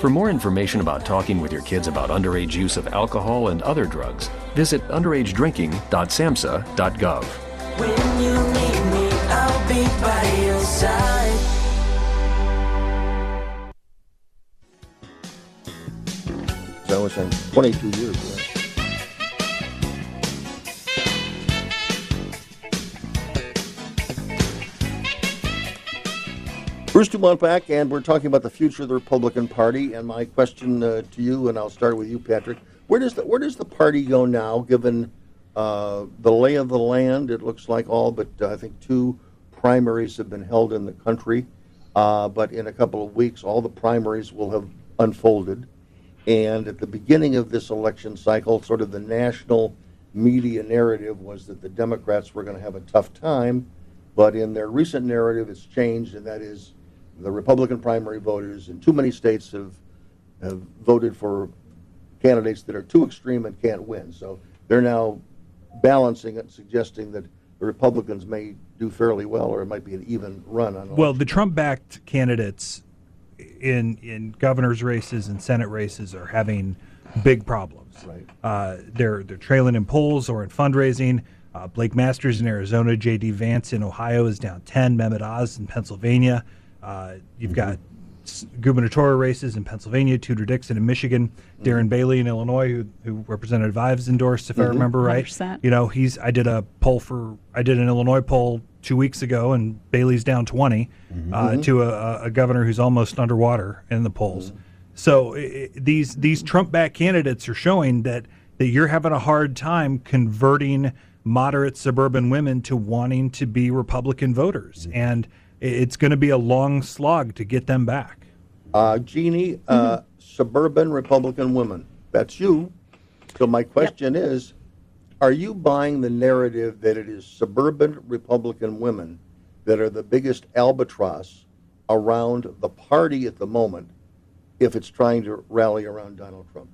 For more information about talking with your kids about underage use of alcohol and other drugs, visit underagedrinking.samhsa.gov. When you need me, I'll be by your side. As I was saying, 22 years. Right? Bruce Dumont back, and we're talking about the future of the Republican Party. And my question uh, to you, and I'll start with you, Patrick. Where does the where does the party go now, given uh, the lay of the land? It looks like all but uh, I think two primaries have been held in the country. Uh, but in a couple of weeks, all the primaries will have unfolded. And at the beginning of this election cycle, sort of the national media narrative was that the Democrats were going to have a tough time. But in their recent narrative, it's changed, and that is the Republican primary voters in too many states have have voted for candidates that are too extreme and can't win. So they're now balancing it, suggesting that the Republicans may do fairly well, or it might be an even run on. Well, the Trump-backed candidates in in governor's races and Senate races are having big problems. Right. Uh, they're they're trailing in polls or in fundraising. Uh, Blake Masters in Arizona, J.D. Vance in Ohio is down 10. Mehmet Oz in Pennsylvania. Uh, you've got gubernatorial races in Pennsylvania, Tudor Dixon in Michigan, Darren Bailey in Illinois, who, who Representative Ives endorsed, if I Mhm. remember right. 100%. You know, he's. I did a poll for. I did an Illinois poll two weeks ago, and Bailey's down 20 uh, Mhm. to a, a governor who's almost underwater in the polls. So i i these these Trump back candidates are showing that that you're having a hard time converting moderate suburban women to wanting to be Republican voters, and i- it's going to be a long slog to get them back. Uh, Jeannie, uh, suburban Republican women. That's you. So my question is, are you buying the narrative that it is suburban Republican women that are the biggest albatross around the party at the moment if it's trying to rally around Donald Trump?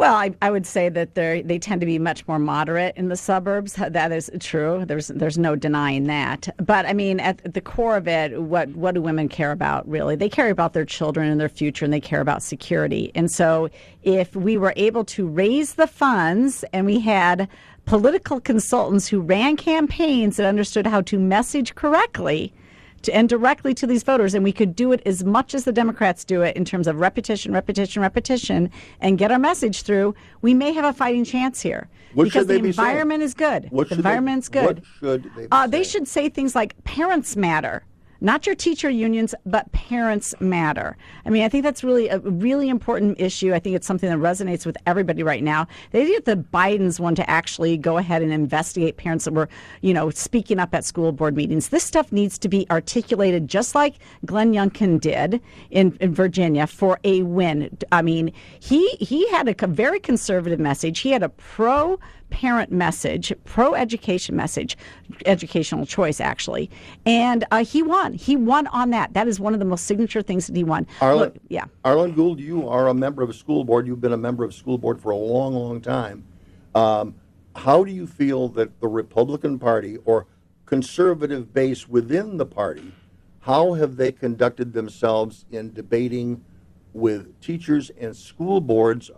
Well, I, I would say that they they tend to be much more moderate in the suburbs. That is true. There's there's no denying that. But I mean, at the core of it, what what do women care about really? They care about their children and their future, and they care about security. And so, if we were able to raise the funds, and we had political consultants who ran campaigns that understood how to message correctly to, and directly to these voters, and we could do it as much as the Democrats do it in terms of repetition, repetition, repetition, and get our message through, we may have a fighting chance here. What because should they the be saying? environment is good. What the should they- environment's what good. should they be uh, they should say things like parents matter. Not your teacher unions, but parents matter. I mean, I think that's really a really important issue. I think it's something that resonates with everybody right now. They get the Bidens want to actually go ahead and investigate parents that were, you know, speaking up at school board meetings. This stuff needs to be articulated just like Glenn Youngkin did in, in Virginia for a win. I mean, he he had a very conservative message. He had a pro parent message, pro education message, educational choice actually, and uh, he won. He won on that. That is one of the most signature things that he won. Arlen, Look, yeah. Arlen Gould, you are a member of a school board. You've been a member of a school board for a long, long time. Um, how do you feel that the Republican Party or conservative base within the party, how have they conducted themselves in debating with teachers and school boards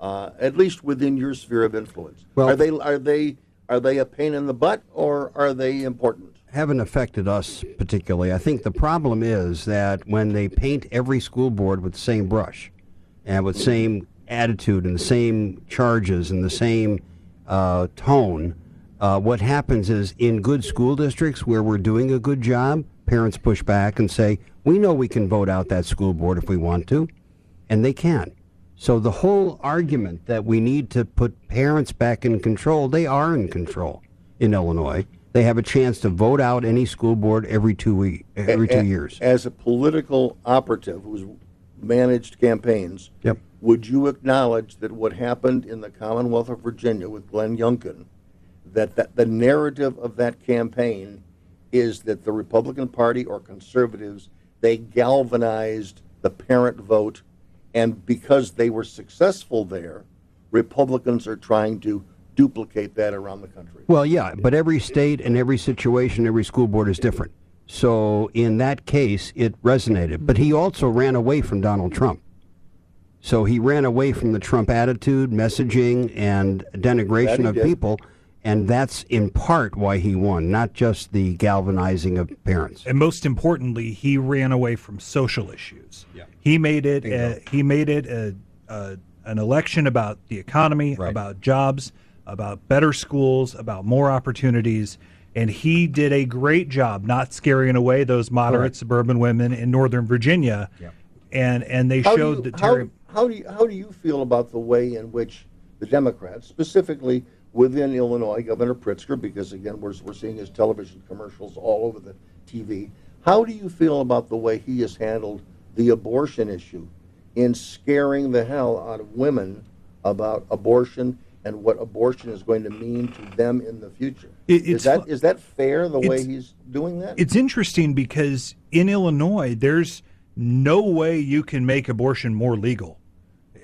uh, at least within your sphere of influence. Well- are they are they are they a pain in the butt or are they important? haven't affected us particularly. I think the problem is that when they paint every school board with the same brush and with same attitude and the same charges and the same uh, tone, uh, what happens is in good school districts where we're doing a good job, parents push back and say, "We know we can vote out that school board if we want to," and they can. So the whole argument that we need to put parents back in control, they are in control in Illinois. They have a chance to vote out any school board every two week, every two years. As a political operative who's managed campaigns, Yep. would you acknowledge that what happened in the Commonwealth of Virginia with Glenn Youngkin, that, that the narrative of that campaign is that the Republican Party or conservatives, they galvanized the parent vote, and because they were successful there, Republicans are trying to duplicate that around the country. Well, yeah, but every state and every situation, every school board is different. So in that case, it resonated. But he also ran away from Donald Trump. So he ran away from the Trump attitude, messaging, and denigration of did. people. And that's in part why he won, not just the galvanizing of parents. And most importantly, he ran away from social issues. Yeah. He made it. A, he made it a, a, an election about the economy, about jobs, about better schools, about more opportunities. And he did a great job not scaring away those moderate Correct. suburban women in Northern Virginia. And and they How showed you- that how- How, do you, how do you feel about the way in which the Democrats, specifically within Illinois, Governor Pritzker, because again we're we're seeing his television commercials all over the TV. How do you feel about the way he has handled the abortion issue in scaring the hell out of women about abortion and what abortion is going to mean to them in the future? It- is it's that is that fair the way he's doing that? It's interesting because in Illinois, there's no way you can make abortion more legal,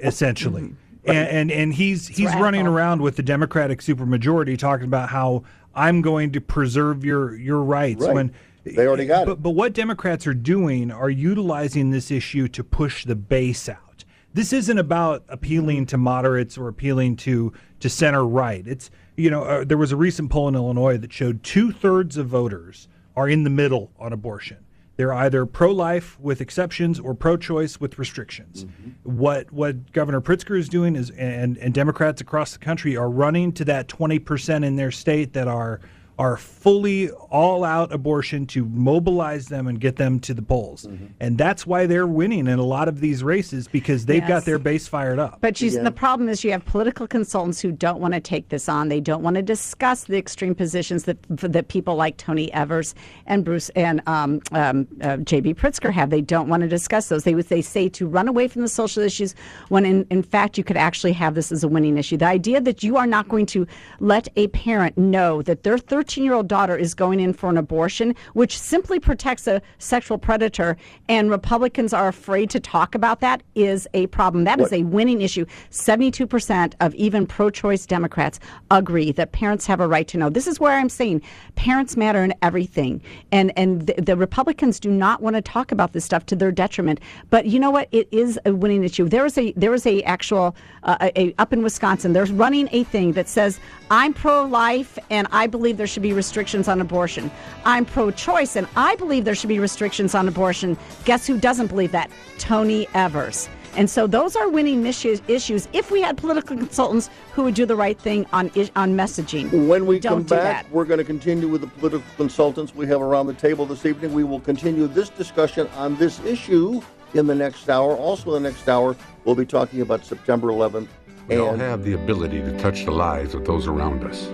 essentially. Mm-hmm. And, and and he's he's running around with the Democratic supermajority talking about how I'm going to preserve your your rights Right. when They already got it. but, But what Democrats are doing are utilizing this issue to push the base out. This isn't about appealing to moderates or appealing to to center right. It's you know uh, there was a recent poll in Illinois that showed two thirds of voters are in the middle on abortion. They're either pro-life with exceptions or pro-choice with restrictions. What what Governor Pritzker is doing is, and and Democrats across the country are running to that twenty percent in their state that are are fully all out abortion to mobilize them and get them to the polls. And that's why they're winning in a lot of these races because they've got their base fired up. But you, the problem is you have political consultants who don't want to take this on. They don't want to discuss the extreme positions that that people like Tony Evers and Bruce and um, um, uh, J.B. Pritzker have. They don't want to discuss those. They they say to run away from the social issues when in, in fact you could actually have this as a winning issue. The idea that you are not going to let a parent know that their 13 year old daughter is going in for an abortion, which simply protects a sexual predator, and Republicans are afraid to talk about that, is a problem. That is What- a winning issue. 72% of even pro choice Democrats agree that parents have a right to know. This is where I'm saying parents matter in everything. And, and the, the Republicans do not want to talk about this stuff to their detriment. But you know what? It is a winning issue. There is a, there is a actual, uh, a, a- up in Wisconsin, there's running a thing that says, I'm pro life and I believe there should be restrictions on abortion. I'm pro choice and I believe there should be restrictions on abortion. Guess who doesn't believe that? Tony Evers. And so those are winning issues, issues if we had political consultants who would do the right thing on on messaging. When we Don't come back, that. we're going to continue with the political consultants we have around the table this evening. We will continue this discussion on this issue in the next hour. Also, in the next hour, we'll be talking about September 11th. We all have the ability to touch the lives of those around us.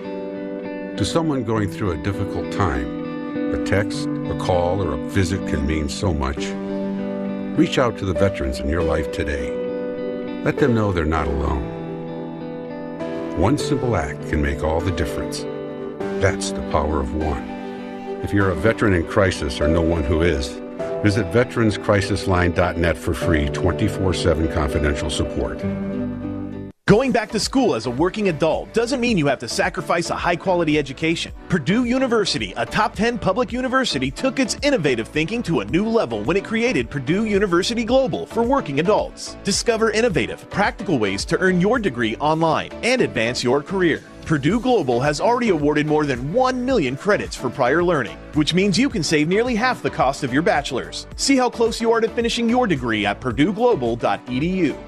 To someone going through a difficult time, a text, a call, or a visit can mean so much. Reach out to the veterans in your life today. Let them know they're not alone. One simple act can make all the difference. That's the power of one. If you're a veteran in crisis or know one who is, visit veteranscrisisline.net for free 24 7 confidential support. Going back to school as a working adult doesn't mean you have to sacrifice a high quality education. Purdue University, a top 10 public university, took its innovative thinking to a new level when it created Purdue University Global for working adults. Discover innovative, practical ways to earn your degree online and advance your career. Purdue Global has already awarded more than 1 million credits for prior learning, which means you can save nearly half the cost of your bachelor's. See how close you are to finishing your degree at purdueglobal.edu.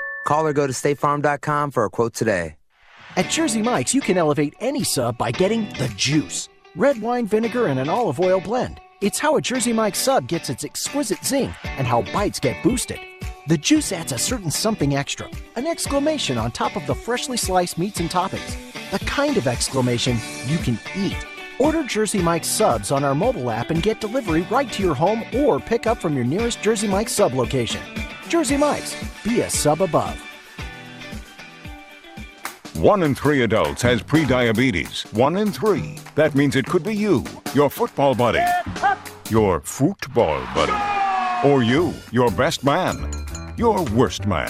Call or go to statefarm.com for a quote today. At Jersey Mike's, you can elevate any sub by getting the juice. Red wine vinegar and an olive oil blend. It's how a Jersey Mike's sub gets its exquisite zing and how bites get boosted. The juice adds a certain something extra, an exclamation on top of the freshly sliced meats and toppings. The kind of exclamation you can eat. Order Jersey Mike's subs on our mobile app and get delivery right to your home or pick up from your nearest Jersey Mike's sub location. Jersey Mike's, be a sub above. One in three adults has prediabetes. One in three. That means it could be you, your football buddy, your football buddy, or you, your best man, your worst man,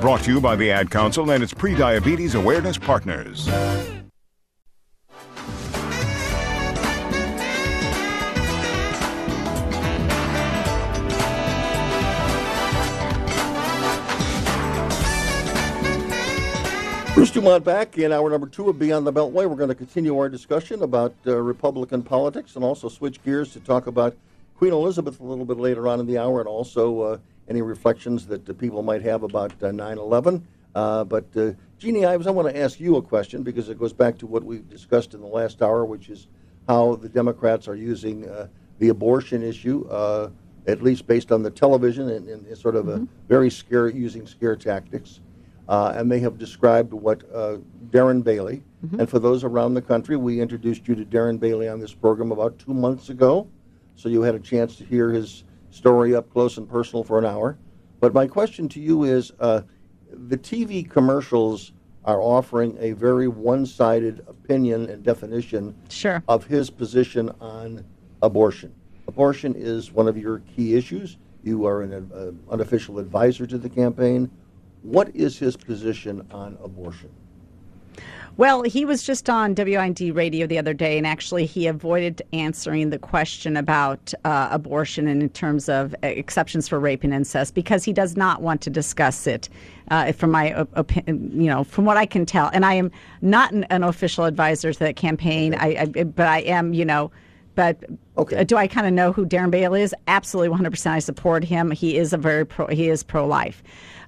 Brought to you by the Ad Council and its pre-diabetes Awareness Partners. Bruce Dumont back in hour number two of Beyond the Beltway. We're going to continue our discussion about uh, Republican politics and also switch gears to talk about Queen Elizabeth a little bit later on in the hour and also uh, any reflections that the people might have about uh, 9 11. Uh, but, uh, Jeannie Ives, I want to ask you a question because it goes back to what we discussed in the last hour, which is how the Democrats are using uh, the abortion issue, uh, at least based on the television, and, and sort of a very scare, using scare tactics. Uh, and they have described what uh, Darren Bailey, and for those around the country, we introduced you to Darren Bailey on this program about two months ago, so you had a chance to hear his story up close and personal for an hour. But my question to you is uh, the TV commercials are offering a very one sided opinion and definition sure. of his position on abortion. Abortion is one of your key issues. You are an uh, unofficial advisor to the campaign. What is his position on abortion? Well, he was just on WIND radio the other day, and actually, he avoided answering the question about uh, abortion and in terms of uh, exceptions for rape and incest because he does not want to discuss it. Uh, from my opinion, you know, from what I can tell, and I am not an, an official advisor to that campaign, I, I, but I am, you know, but Okay. Do I kind of know who Darren Bailey is? Absolutely, 100%. I support him. He is a very pro. He is pro-life.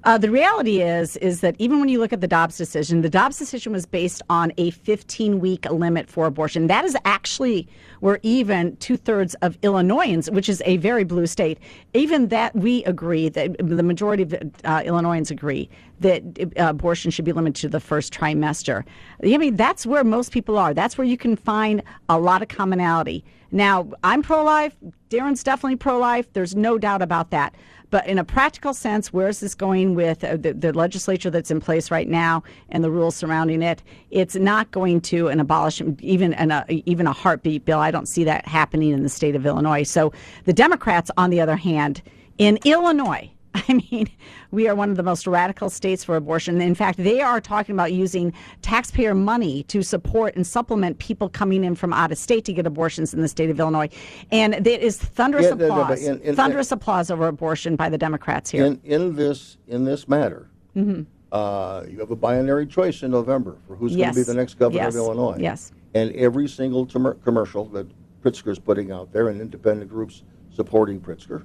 Uh, the reality is, is that even when you look at the Dobbs decision, the Dobbs decision was based on a 15-week limit for abortion. That is actually where even two-thirds of Illinoisans, which is a very blue state, even that we agree that the majority of uh, Illinoisans agree that uh, abortion should be limited to the first trimester. I mean, that's where most people are. That's where you can find a lot of commonality. Now, I'm pro life. Darren's definitely pro life. There's no doubt about that. But in a practical sense, where is this going with uh, the, the legislature that's in place right now and the rules surrounding it? It's not going to an abolish even an, a, even a heartbeat bill. I don't see that happening in the state of Illinois. So the Democrats, on the other hand, in Illinois, I mean, we are one of the most radical states for abortion. In fact, they are talking about using taxpayer money to support and supplement people coming in from out of state to get abortions in the state of Illinois. And there is thunderous Yeah, no, no, applause, in- in- thunderous applause over abortion by the Democrats here. In, in this in this matter, Mhm. uh, you have a binary choice in November for who's going to be the next governor Yes. of Illinois. Yes. And every single tomer- commercial that Pritzker's putting out there and independent groups supporting Pritzker,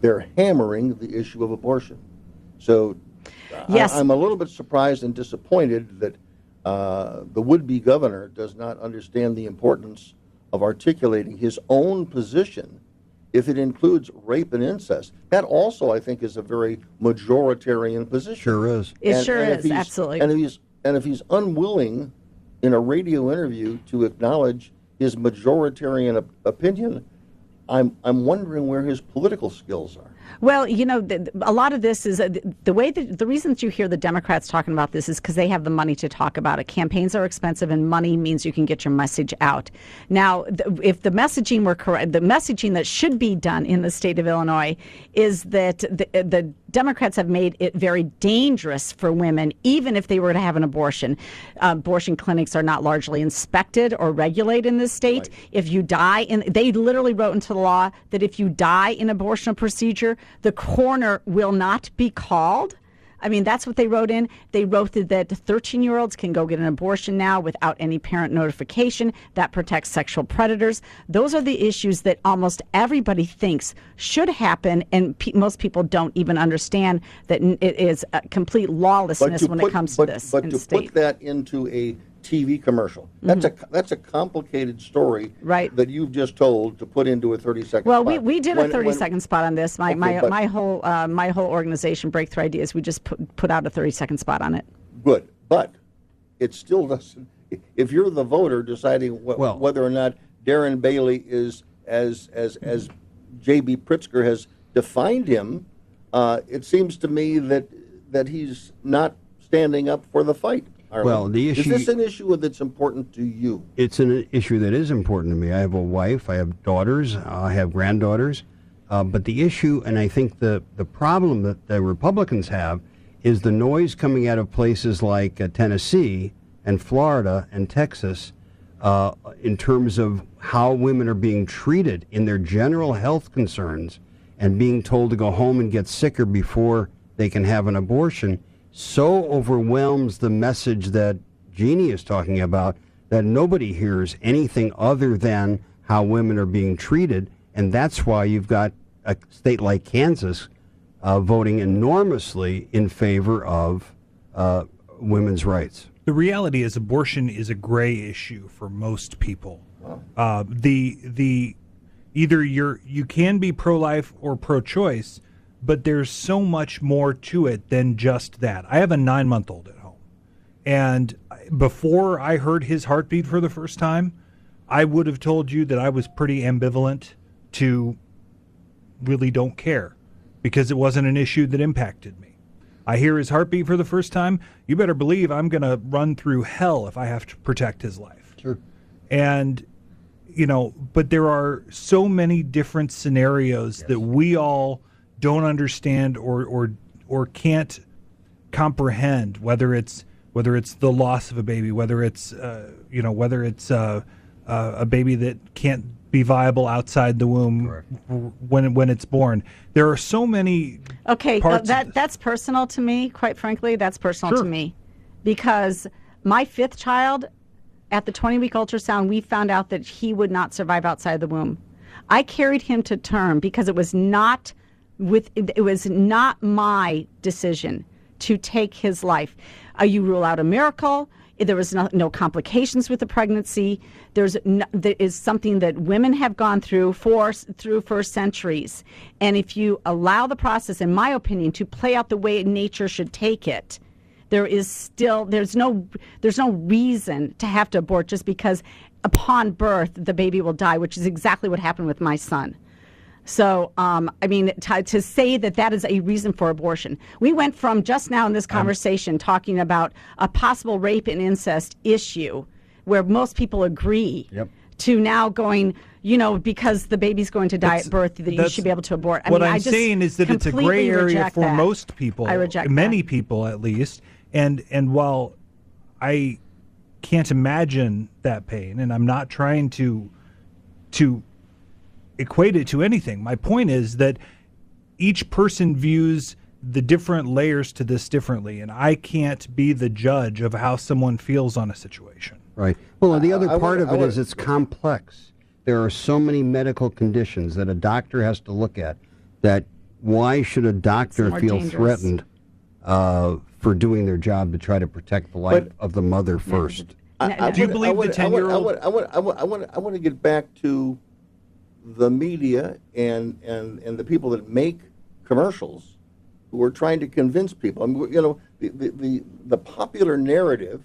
they're hammering the issue of abortion. So Yes. I, am a little bit surprised and disappointed that uh, the would-be governor does not understand the importance of articulating his own position if it includes rape and incest. That also, I think, is a very majoritarian position. Sure is. It sure if is, absolutely. And if he's and if he's unwilling in a radio interview to acknowledge his majoritarian op- opinion, I'm I'm wondering where his political skills are. Well, you know, the, a lot of this is uh, the, way that the reason that you hear the Democrats talking about this is because they have the money to talk about it. Campaigns are expensive, and money means you can get your message out. Now, if the messaging were correct, the messaging that should be done in the state of Illinois is that the, the Democrats have made it very dangerous for women, even if they were to have an abortion. Uh, abortion clinics are not largely inspected or regulated in this state. If you die, in, they literally wrote into the law that if you die in abortion procedure, the coroner will not be called. I mean, that's what they wrote in. They wrote that 13 year olds can go get an abortion now without any parent notification. That protects sexual predators. Those are the issues that almost everybody thinks should happen, and pe- most people don't even understand that it is a complete lawlessness when it comes but, to this But to state. put that into a TV commercial, that's a that's a complicated story Right. that you've just told to put into a 30 second Well, spot. we, we did When- a 30 when- second spot on this. My Okay, my, but- my whole uh, my whole organization, Breakthrough Ideas, we just put, put out a 30 second spot on it. Good, but it still doesn't. If you're the voter deciding wh- Well- whether or not Darren Bailey is as as as J.B. Pritzker has defined him, uh, it seems to me that that he's not standing up for the fight. Well, the is this an issue that's important to you? It's an issue that is important to me. I have a wife, I have daughters, I have granddaughters. Uh, but the issue, and I think the, the problem that the Republicans have, is the noise coming out of places like uh, Tennessee and Florida and Texas uh, in terms of how women are being treated in their general health concerns and being told to go home and get sicker before they can have an abortion so overwhelms the message that Jeannie is talking about that nobody hears anything other than how women are being treated. And that's why you've got a state like Kansas uh, voting enormously in favor of uh, women's rights. The reality is, abortion is a gray issue for most people. Uh, the the either you're you can be pro life or pro choice, but there's so much more to it than just that. I have a nine month old at home, and before I heard his heartbeat for the first time, I would have told you that I was pretty ambivalent to really don't care because it wasn't an issue that impacted me. I hear his heartbeat for the first time. You better believe I'm going to run through hell if I have to protect his life. Sure. And, you know, but there are so many different scenarios that we all don't understand or, or, or can't comprehend whether it's whether it's the loss of a baby, whether it's uh, you know whether it's uh, uh, a baby that can't be viable outside the womb w- when when it's born. There are so many Okay, uh, that that's personal to me. Quite frankly, that's personal Sure. to me because my fifth child, at the 20 week ultrasound, we found out that he would not survive outside the womb. I carried him to term because it was not with it was not my decision to take his life. Uh, you rule out a miracle. There was no, no complications with the pregnancy. There's no, there is something that women have gone through for through for centuries, and if you allow the process, in my opinion, to play out the way nature should take it, there is still there's no there's no reason to have to abort just because upon birth the baby will die, which is exactly what happened with my son. So, um, I mean, to, to, say that that is a reason for abortion. We went from just now in this conversation um, talking about a possible rape and incest issue where most people agree yep. to now going, you know, because the baby's going to die that's, at birth, that you should be able to abort. I what mean, I'm saying is that it's a gray area for that. most people. I reject many that. people at least. And and while I can't imagine that pain, and I'm not trying to to equate it to anything. My point is that each person views the different layers to this differently, and I can't be the judge of how someone feels on a situation. Right. Well, the other I part would- of I it would- is it's complex. There are so many medical conditions that a doctor has to look at. That why should a doctor feel dangerous. threatened uh, for doing their job to try to protect the life But- of the mother first? I- No, I no. Do you would- believe I would- the 10-year-old I would, I would, I would, I want to get back to the media and, and, and the people that make commercials who are trying to convince people. I mean, you know, the, the, the, the popular narrative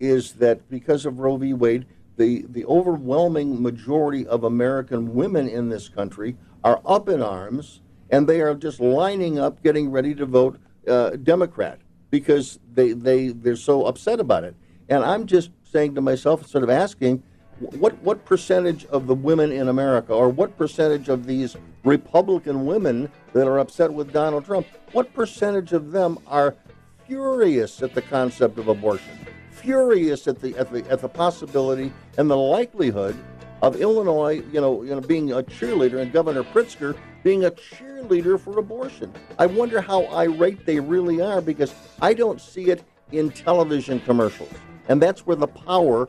is that because of Roe v. Wade, the, the overwhelming majority of American women in this country are up in arms and they are just lining up getting ready to vote uh, Democrat because they, they, they're so upset about it. And I'm just saying to myself, sort of asking, what, what percentage of the women in America, or what percentage of these Republican women that are upset with Donald Trump, what percentage of them are furious at the concept of abortion, furious at the, at the, at the possibility and the likelihood of Illinois, you know, you know, being a cheerleader and Governor Pritzker being a cheerleader for abortion. I wonder how irate they really are because I don't see it in television commercials. And that's where the power,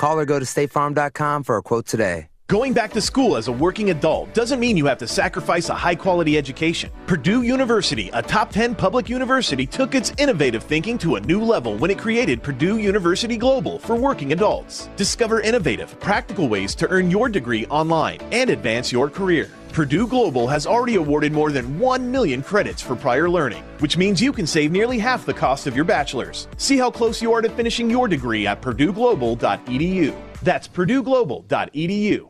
Call or go to statefarm.com for a quote today. Going back to school as a working adult doesn't mean you have to sacrifice a high quality education. Purdue University, a top 10 public university, took its innovative thinking to a new level when it created Purdue University Global for working adults. Discover innovative, practical ways to earn your degree online and advance your career. Purdue Global has already awarded more than 1 million credits for prior learning, which means you can save nearly half the cost of your bachelor's. See how close you are to finishing your degree at purdueglobal.edu. That's purdueglobal.edu.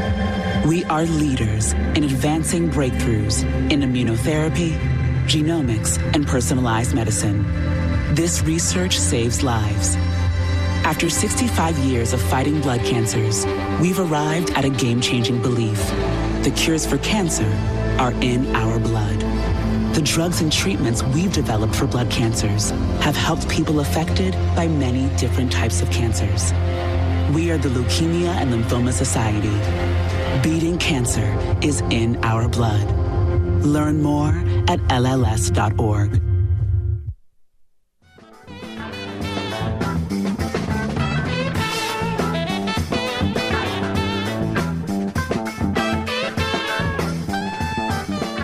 We are leaders in advancing breakthroughs in immunotherapy, genomics, and personalized medicine. This research saves lives. After 65 years of fighting blood cancers, we've arrived at a game changing belief. The cures for cancer are in our blood. The drugs and treatments we've developed for blood cancers have helped people affected by many different types of cancers. We are the Leukemia and Lymphoma Society. Beating cancer is in our blood. Learn more at LLS.org.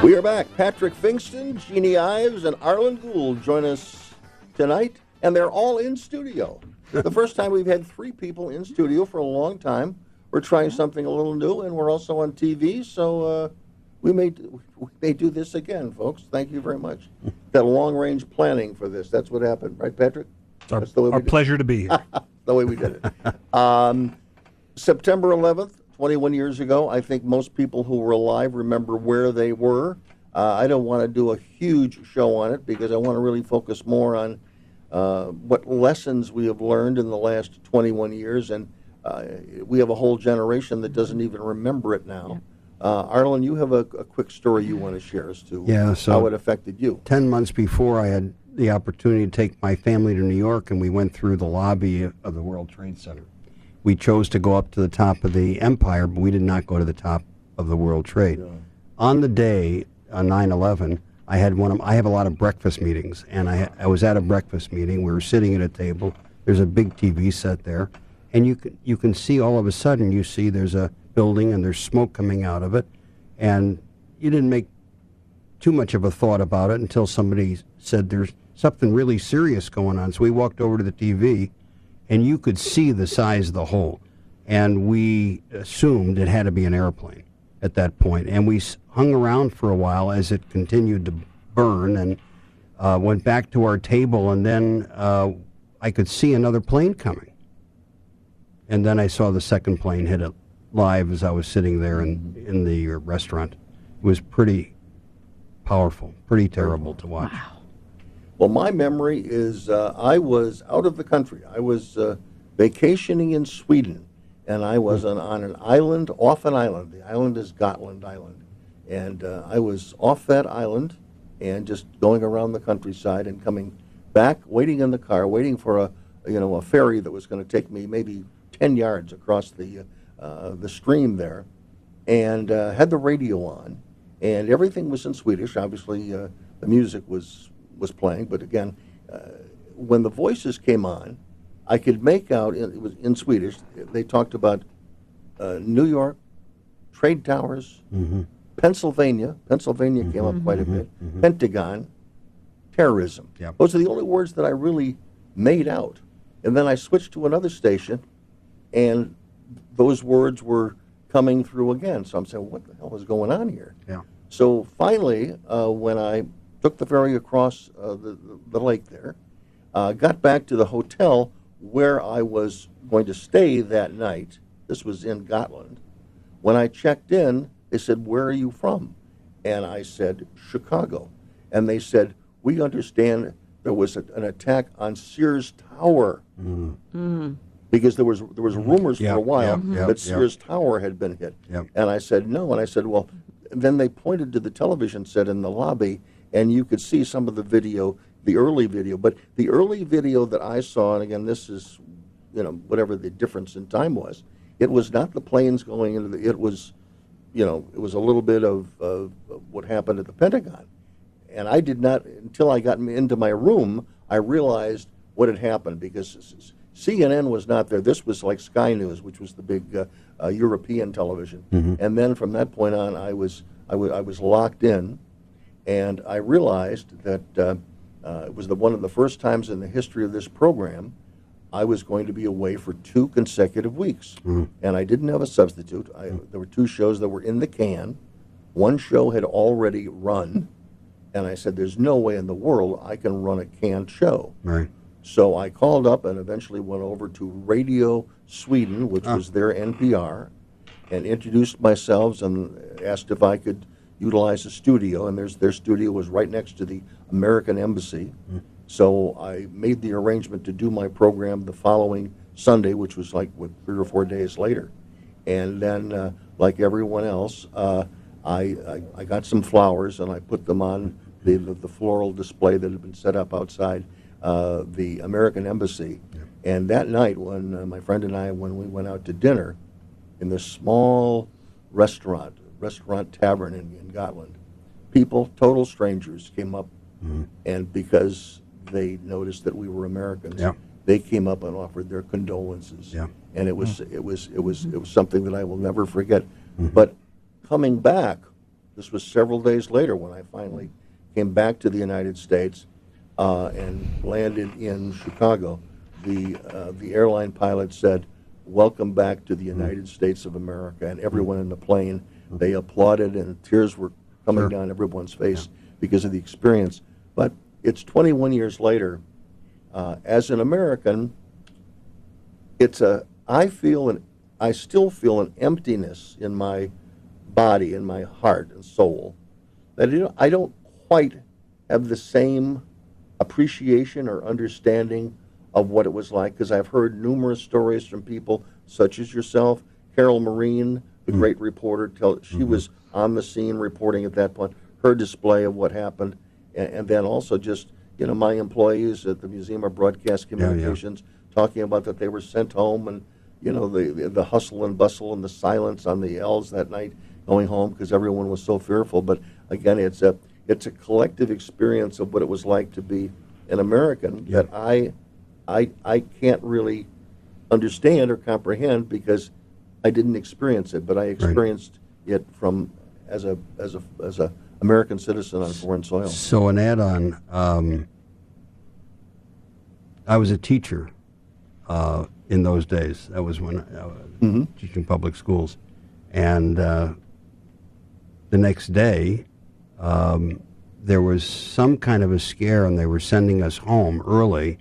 We are back. Patrick Pfingsten, Jeannie Ives, and Arlen Gould join us tonight, and they're all in studio. the first time we've had three people in studio for a long time. We're trying something a little new, and we're also on TV, so uh, we may we may do this again, folks. Thank you very much. That long range planning for this. That's what happened, right, Patrick? our, That's the way our pleasure to be here. the way we did it. Um, September 11th, 21 years ago, I think most people who were alive remember where they were. Uh, I don't want to do a huge show on it because I want to really focus more on uh, what lessons we have learned in the last 21 years. And uh, we have a whole generation that doesn't even remember it now. Uh, Arlen, you have a, a quick story you want to share as to Yeah, so how it affected you. Ten months before, I had the opportunity to take my family to New York, and we went through the lobby of the World Trade Center. We chose to go up to the top of the Empire, but we did not go to the top of the World Trade. On the day on 9/11, I had one of I have a lot of breakfast meetings, and I I was at a breakfast meeting. We were sitting at a table. There's a big TV set there, and you can you can see all of a sudden you see there's a building and there's smoke coming out of it, and you didn't make too much of a thought about it until somebody said there's something really serious going on. So we walked over to the TV, and you could see the size of the hole, and we assumed it had to be an airplane at that point. And we hung around for a while as it continued to burn, and uh, went back to our table, and then uh, I could see another plane coming. And then I saw the second plane hit it live as I was sitting there in, in the restaurant. It was pretty powerful, pretty terrible to watch. Well, my memory is uh, I was out of the country. I was uh, vacationing in Sweden, and I was on, on an island, off an island. The island is Gotland Island. And uh, I was off that island and just going around the countryside and coming back, waiting in the car, waiting for a, you know, a ferry that was going to take me maybe 10 yards across the, uh, the stream there, and uh, had the radio on, and everything was in Swedish. Obviously, uh, the music was was playing, but again, uh, when the voices came on, I could make out it was in Swedish. They talked about uh, New York, trade towers, Mm-hmm. Pennsylvania. Pennsylvania came up quite a bit. Pentagon, terrorism. Yep. Those are the only words that I really made out. And then I switched to another station, and those words were coming through again. So I'm saying, what the hell is going on here? Yeah. So finally, uh, when I took the ferry across uh, the, the lake there, uh, got back to the hotel where I was going to stay that night. This was in Gotland. When I checked in, they said, Where are you from? And I said, Chicago. And they said, We understand there was a, an attack on Sears Tower because there was there was rumors Yep, for a while yep, that. Sears Tower had been hit. And I said no, and I said well, then they pointed to the television set in the lobby, and you could see some of the video, the early video, but the early video that I saw, and again this is, you know, whatever the difference in time was, it was not the planes going into the, it was, you know, it was a little bit of, of, of what happened at the Pentagon. And I did not, until I got into my room, I realized what had happened because s- s- CNN was not there. This was like Sky News, which was the big uh, uh, European television. Mhm. And then from that point on, I was, I was locked in, and I realized that uh, uh, it was the, one of the first times in the history of this program I was going to be away for two consecutive weeks. And I didn't have a substitute. I, there were two shows that were in the can. One show had already run, and I said, There's no way in the world I can run a canned show. Right. So I called up and eventually went over to Radio Sweden, which Ah. was their NPR, and introduced myself and asked if I could utilize the studio. And there's, their studio was right next to the American Embassy. So I made the arrangement to do my program the following Sunday, which was like what, three or four days later. And then, uh, like everyone else, uh, I, I, I got some flowers and I put them on the, the, the floral display that had been set up outside uh, the American Embassy. And that night, when uh, my friend and I, when we went out to dinner in this small restaurant, restaurant tavern in, in Gotland, people, total strangers, came up, and because they noticed that we were Americans, Yeah. they came up and offered their condolences. Yeah. And it was it was it was it was something that I will never forget. But coming back, this was several days later when I finally came back to the United States uh, and landed in Chicago. The uh, the airline pilot said, "Welcome back to the United States of America," and everyone in the plane they applauded and tears were coming Sure. down everyone's face because of the experience. But it's 21 years later. Uh, as an American, it's a I feel an I still feel an emptiness in my body, in my heart and soul that you I don't quite have the same appreciation or understanding of what it was like because I've heard numerous stories from people such as yourself, Carol Marin, the hmm. great reporter. Tell she mm-hmm. was on the scene reporting at that point. Her display of what happened, and, and then also just you know my employees at the Museum of Broadcast Yeah, yeah. Communications talking about that they were sent home and you know the the, the hustle and bustle and the silence on the L's that night going home because everyone was so fearful. But again, it's a it's a collective experience of what it was like to be an American that I I I can't really understand or comprehend because I didn't experience it, but I experienced it from as a as a as a American citizen on foreign soil. So an add-on. Um, I was a teacher uh, in those days. That was when I was Mhm. teaching public schools, and uh, the next day um, there was some kind of a scare, and they were sending us home early,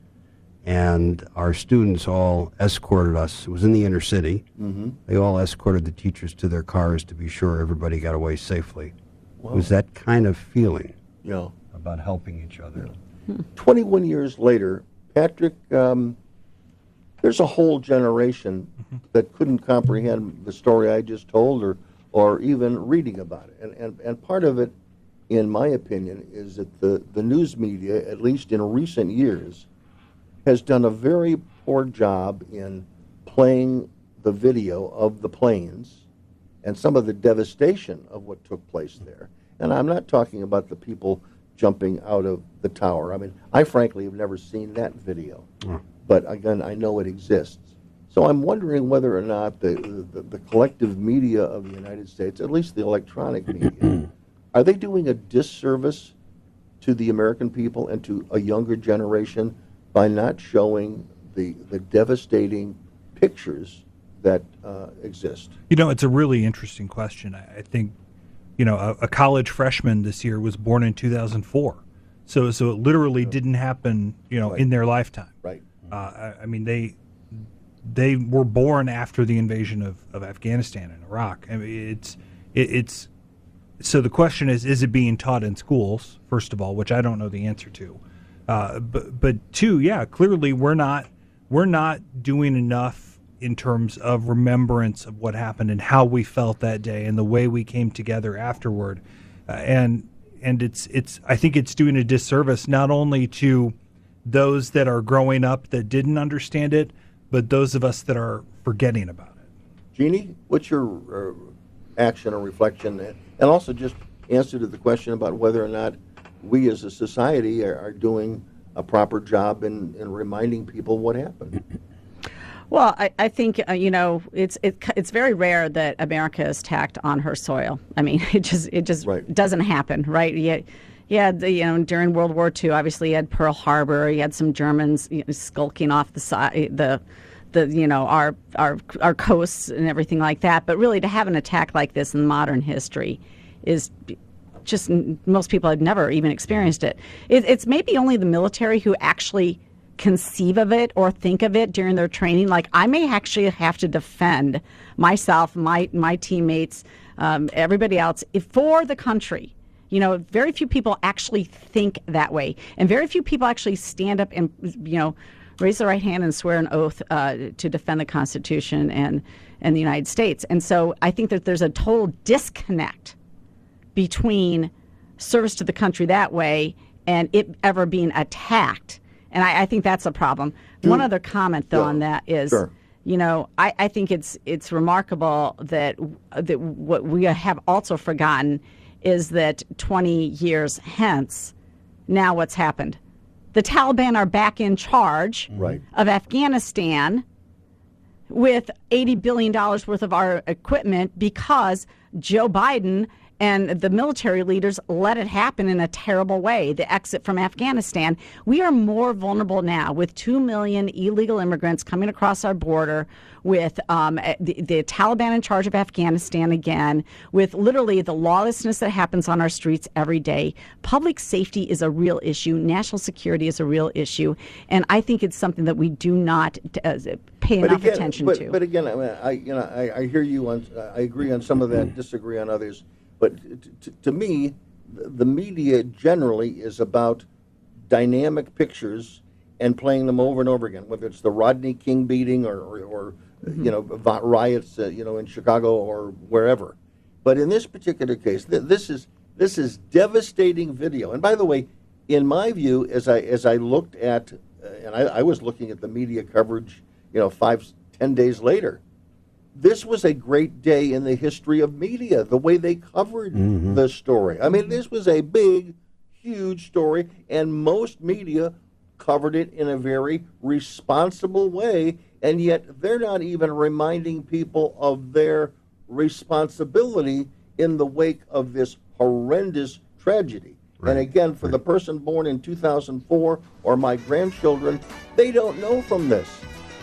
and our students all escorted us. It was in the inner city. Mhm. They all escorted the teachers to their cars to be sure everybody got away safely. Wow. It was that kind of feeling Yeah. about helping each other. 21 years later, Patrick, um, there's a whole generation that couldn't comprehend the story I just told or, or even reading about it. And, and, and part of it, in my opinion, is that the, the news media, at least in recent years, has done a very poor job in playing the video of the planes and some of the devastation of what took place there. And I'm not talking about the people jumping out of the tower. I mean, I frankly have never seen that video, but again, I know it exists. So I'm wondering whether or not the, the, the collective media of the United States, at least the electronic media, are they doing a disservice to the American people and to a younger generation by not showing the, the devastating pictures that uh, exist? You know, it's a really interesting question. I, I think, you know, a, a college freshman this year was born in 2004, so so it literally didn't happen, you know, in their lifetime. Right. Uh, I, I mean, they they were born after the invasion of, of Afghanistan and Iraq. I mean, it's it, it's so the question is: Is it being taught in schools? First of all, which I don't know the answer to. Uh, but but two, yeah, clearly we're not we're not doing enough in terms of remembrance of what happened and how we felt that day and the way we came together afterward, uh, and and it's it's I think it's doing a disservice not only to those that are growing up that didn't understand it, but those of us that are forgetting about it. Jeannie, what's your uh, action or reflection, and also just answer to the question about whether or not we as a society are, are doing a proper job in, in reminding people what happened? Well, I, I think uh, you know it's it, it's very rare that America is attacked on her soil. I mean, it just it just doesn't happen, right? Yeah, yeah. The, you know, during World War II, obviously, you had Pearl Harbor. You had some Germans you know, skulking off the side the the you know our our our coasts and everything like that. But really, to have an attack like this in modern history is just most people have never even experienced it. it. It's maybe only the military who actually conceive of it or think of it during their training. Like I may actually have to defend myself, my my teammates, um, everybody else for the country. You know, very few people actually think that way, and very few people actually stand up and you know raise the right hand and swear an oath uh, to defend the Constitution and and the United States. And so I think that there's a total disconnect between service to the country that way and it ever being attacked. And I, I think that's a problem. One other comment though on that is. Sure. You know, I, I think it's it's remarkable that that what we have also forgotten is that 20 years hence, now what's happened? The Taliban are back in charge Right. of Afghanistan with $80 billion worth of our equipment because Joe Biden and the military leaders let it happen in a terrible way, the exit from Afghanistan. We are more vulnerable now with 2 million illegal immigrants coming across our border, with um, the, the Taliban in charge of Afghanistan again, with literally the lawlessness that happens on our streets every day. Public safety is a real issue, national security is a real issue, and I think it's something that we do not uh, pay But enough again, attention but, to. But again, I, mean, I you know I, I hear you on I agree on some of that, disagree on others. But t- t- to me, the the media generally is about dynamic pictures and playing them over and over again, whether it's the Rodney King beating or, or, or you know riots, uh, you know in Chicago or wherever. But in this particular case, th- this is this is devastating video. And by the way, in my view, as I as I looked at, uh, and I, I was looking at the media coverage, you know, five ten days later, this was a great day in the history of media. The way they covered the story. I mean, this was a big, huge story, and most media covered it in a very responsible way, and yet they're not even reminding people of their responsibility in the wake of this horrendous tragedy. And again, for the person born in 2004 or my grandchildren, they don't know from this.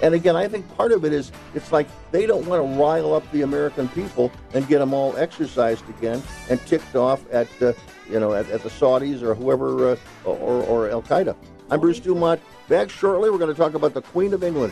And again, I think part of it is it's like they don't want to rile up the American people and get them all exercised again and ticked off at uh, you know at, at the Saudis or whoever uh, or, or Al Qaeda. I'm Bruce Dumont. Back shortly, we're going to talk about the Queen of England.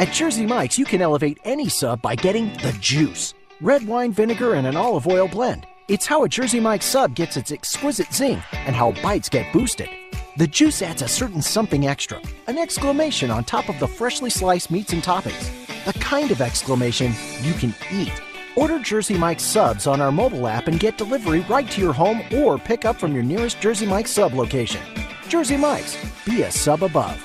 At Jersey Mike's, you can elevate any sub by getting the juice. Red wine vinegar and an olive oil blend. It's how a Jersey Mike's sub gets its exquisite zing and how bites get boosted. The juice adds a certain something extra, an exclamation on top of the freshly sliced meats and toppings. The kind of exclamation you can eat. Order Jersey Mike's subs on our mobile app and get delivery right to your home or pick up from your nearest Jersey Mike's sub location. Jersey Mike's, be a sub above.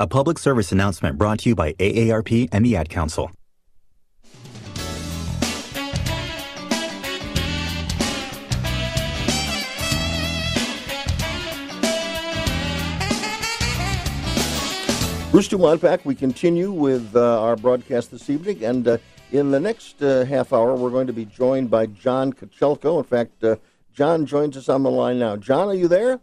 A public service announcement brought to you by AARP and the Ad Council. Back. We continue with uh, our broadcast this evening, and uh, in the next uh, half hour, we're going to be joined by John Kochelko. In fact, uh, John joins us on the line now. John, are you there?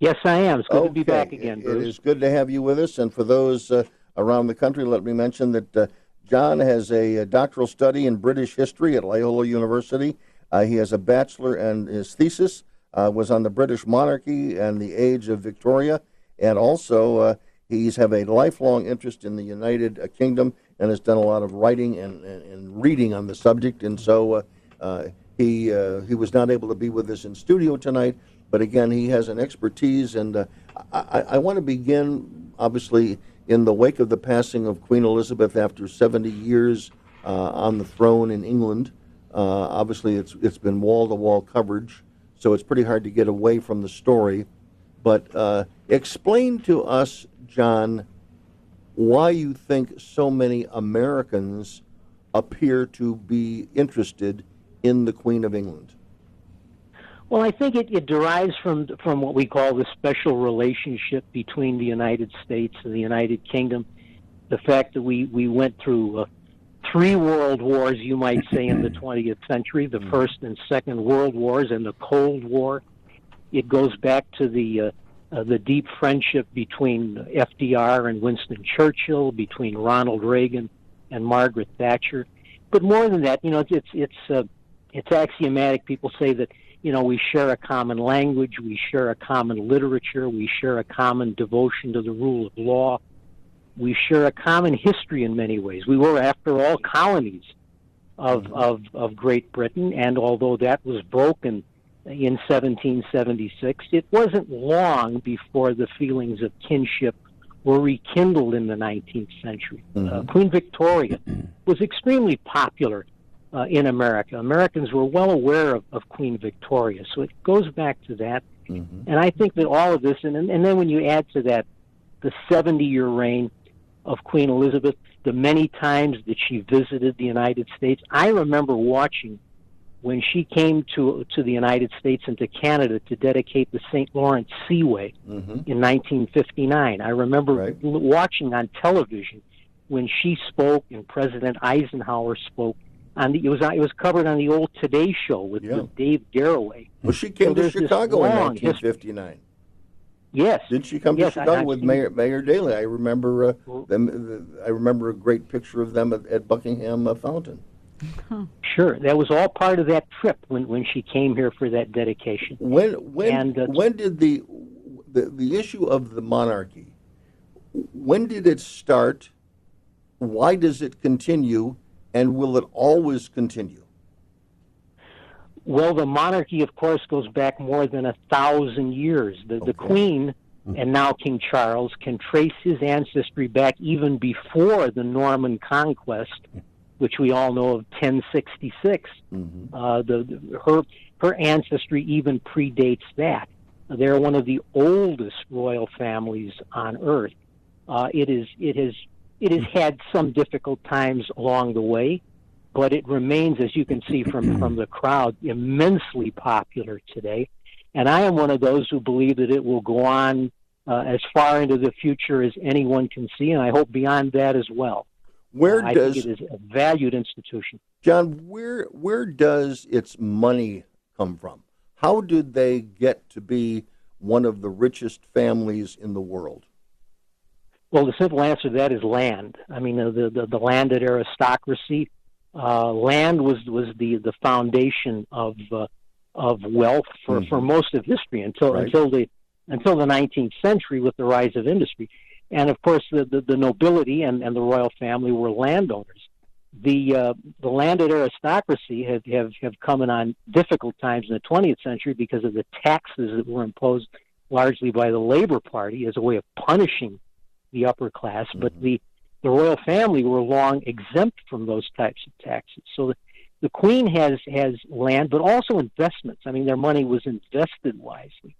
Yes, I am. It's good to be back again, Bruce. It is good to have you with us. And for those uh, around the country, let me mention that uh, John has a, uh doctoral study in British history at Loyola University. Uh, he has a bachelor, and his thesis uh, was on the British monarchy and the age of Victoria. And also, uh, he's have a lifelong interest in the United uh, Kingdom and has done a lot of writing and, and, and reading on the subject. And so uh, uh, he uh, he was not able to be with us in studio tonight, but again, he has an expertise. And uh, I, I, want to begin, obviously, in the wake of the passing of Queen Elizabeth after 70 years uh, on the throne in England. Uh, obviously, it's it's been wall to wall coverage, so it's pretty hard to get away from the story. But uh, explain to us, John, why you think so many Americans appear to be interested in the Queen of England. Well, I think it, it derives from from what we call the special relationship between the United States and the United Kingdom. The fact that we we went through uh, three world wars, you might say, in the 20th century: the First and Second World Wars and the Cold War. It goes back to the uh, uh, the deep friendship between FDR and Winston Churchill, between Ronald Reagan and Margaret Thatcher. But more than that, you know, it's it's it's, uh, it's axiomatic. People say that you know we share a common language, we share a common literature, we share a common devotion to the rule of law, we share a common history in many ways. We were, after all, colonies of of of Great Britain, and although that was broken in 1776, it wasn't long before the feelings of kinship were rekindled in the 19th century. Uh, Queen Victoria was extremely popular uh, in America. Americans were well aware of, of Queen Victoria, so it goes back to that. And I think that all of this, and, and then when you add to that the 70 year reign of Queen Elizabeth, the many times that she visited the United States, I remember watching when she came to to the United States and to Canada to dedicate the St. Lawrence Seaway in 1959. I remember l- watching on television when she spoke and President Eisenhower spoke. On the, it was it was covered on the old Today Show with, with Dave Garroway. Well, she came So to Chicago in long history. 1959. Yes. Did she come Yes, to Chicago I've with seen- Mayor Mayor Daley? I remember uh, them. I remember a great picture of them at, at Buckingham uh, Fountain. Sure, that was all part of that trip when when she came here for that dedication. When when And, uh, when did the, the the issue of the monarchy? When did it start? Why does it continue? And will it always continue? Well, the monarchy, of course, goes back more than a thousand years. The, the Queen and now King Charles can trace his ancestry back even before the Norman conquest, which we all know of 1066. Uh, the, the- her her ancestry even predates that. They're one of the oldest royal families on earth. Uh, it is it has it has had some difficult times along the way, but it remains, as you can see from from the crowd, immensely popular today. And I am one of those who believe that it will go on uh, as far into the future as anyone can see, and I hope beyond that as well. Where I does think it is a valued institution. John? Where where does its money come from? How did they get to be one of the richest families in the world? Well, the simple answer to that is land. I mean, uh, the the, the landed aristocracy. Uh, land was was the the foundation of uh, of wealth for, for most of history until Right. until the until the 19th century with the rise of industry. And of course, the, the, the nobility and, and the royal family were landowners. The uh, the landed aristocracy have, have, have come in on difficult times in the 20th century because of the taxes that were imposed largely by the Labor Party as a way of punishing the upper class. But mm-hmm. the, the royal family were long exempt from those types of taxes. So the, the Queen has has land, but also investments. I mean, their money was invested wisely,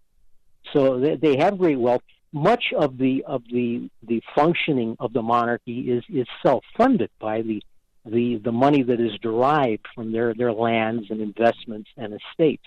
so they, they have great wealth. Much of the of the the functioning of the monarchy is is self funded by the the the money that is derived from their their lands and investments and estates.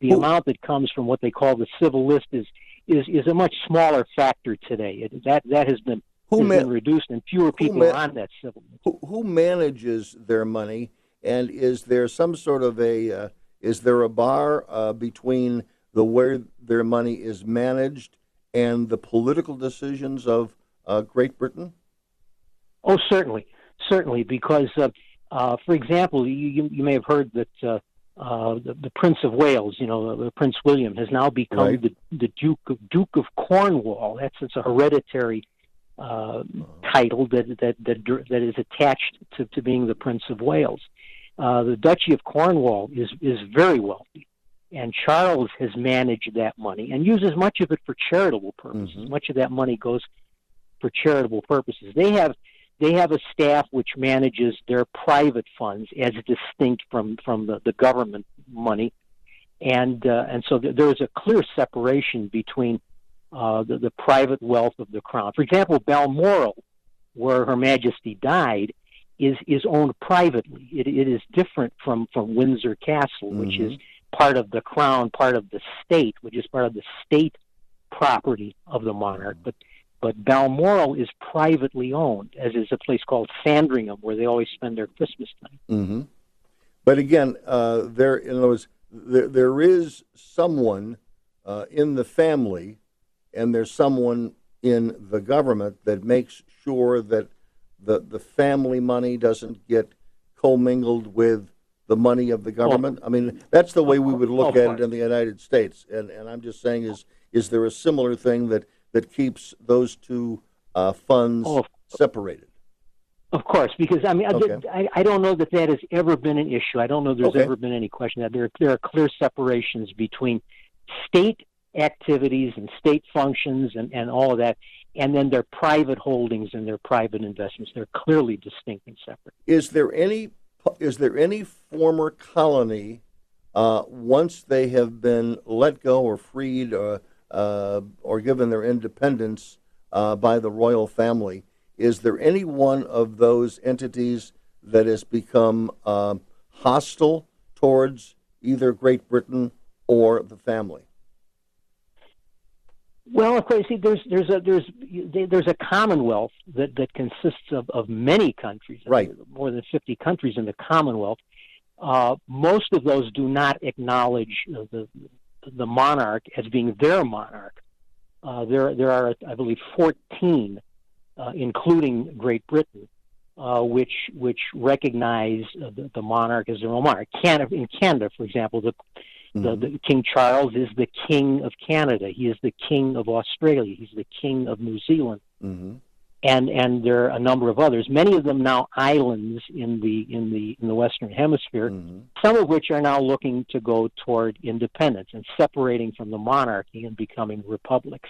The amount that comes from what they call the civil list is is is a much smaller factor today. It, that that has been Who has ma- been reduced, and fewer people ma- are on that civil. Who, who manages their money, and is there some sort of a uh, is there a bar uh, between the where their money is managed and the political decisions of uh, Great Britain? Oh, certainly, certainly, because, uh, uh, for example, you, you, you may have heard that uh, the, the Prince of Wales, you know, uh, Prince William, has now become Right. the, the Duke of Duke of Cornwall. That's it's a hereditary uh, title that that that that is attached to, to being the Prince of Wales. Uh, the Duchy of Cornwall is is very wealthy, and Charles has managed that money and uses much of it for charitable purposes. Much of that money goes for charitable purposes. They have they have a staff which manages their private funds as distinct from from the, the government money, and uh, and so th- there is a clear separation between uh, the, the private wealth of the crown. For example, Balmoral, where Her Majesty died, is is owned privately. It, it is different from from Windsor Castle, which is part of the crown, part of the state, which is part of the state property of the monarch. But but Balmoral is privately owned, as is a place called Sandringham, where they always spend their Christmas time. hmm But again, uh, there in other words, there, there is someone uh, in the family, and there's someone in the government that makes sure that the the family money doesn't get commingled with the money of the government. I mean, that's the way we would look Oh, at it in the United States. And and I'm just saying, is is there a similar thing that that keeps those two uh, funds Oh, separated? Of course, because I mean, I- Okay. I, I don't know that that has ever been an issue. I don't know there's Okay. ever been any question that there there are clear separations between state activities and state functions and, and all of that, and then their private holdings and their private investments. They're clearly distinct and separate. Is there any is there any former colony uh, once they have been let go or freed or uh, or given their independence uh, by the royal family? Is there any one of those entities that has become um hostile towards either Great Britain or the family? Well, of course, see, there's there's a there's there's a commonwealth that that consists of, of many countries, Right. More than fifty countries in the Commonwealth. Uh, most of those do not acknowledge uh, the the monarch as being their monarch. Uh, there there are, I believe, fourteen, uh, including Great Britain, uh, which which recognize uh, the, the monarch as their own monarch. Canada, in Canada, for example, the the, the King Charles is the king of Canada. He is the king of Australia. He's the king of New Zealand, Mm-hmm. And and there are a number of others. Many of them now islands in the in the in the Western Hemisphere. Some of which are now looking to go toward independence and separating from the monarchy and becoming republics.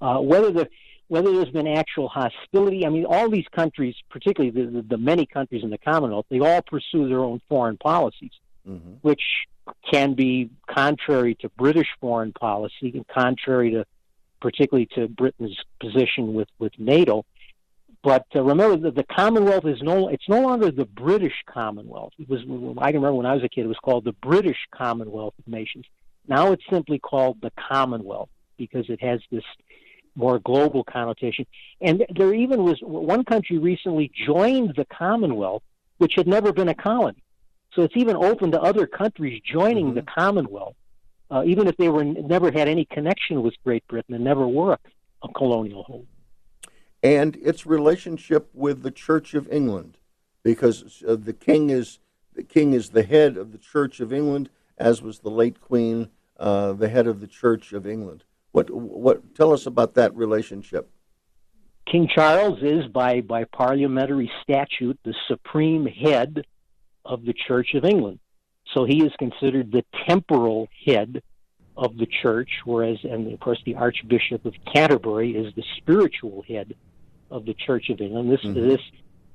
Uh, whether the whether there's been actual hostility, I mean, all these countries, particularly the, the, the many countries in the Commonwealth, they all pursue their own foreign policies which can be contrary to British foreign policy and contrary to particularly to Britain's position with, with NATO. But uh, remember that the Commonwealth is no it's no longer the British Commonwealth. It was I can remember when I was a kid it was called the British Commonwealth of Nations. Now it's simply called the Commonwealth because it has this more global connotation. And there even was one country recently joined the Commonwealth which had never been a colony. So it's even open to other countries joining the Commonwealth, uh, even if they were never had any connection with Great Britain and never were a, a colonial hold. And its relationship with the Church of England, because uh, the king is the king is the head of the Church of England, as was the late Queen, uh, the head of the Church of England. What what? Tell us about that relationship. King Charles is, by, by parliamentary statute, the supreme head of the Church of England. So he is considered the temporal head of the church, whereas, and of course, the Archbishop of Canterbury is the spiritual head of the Church of England. This, Mhm. this,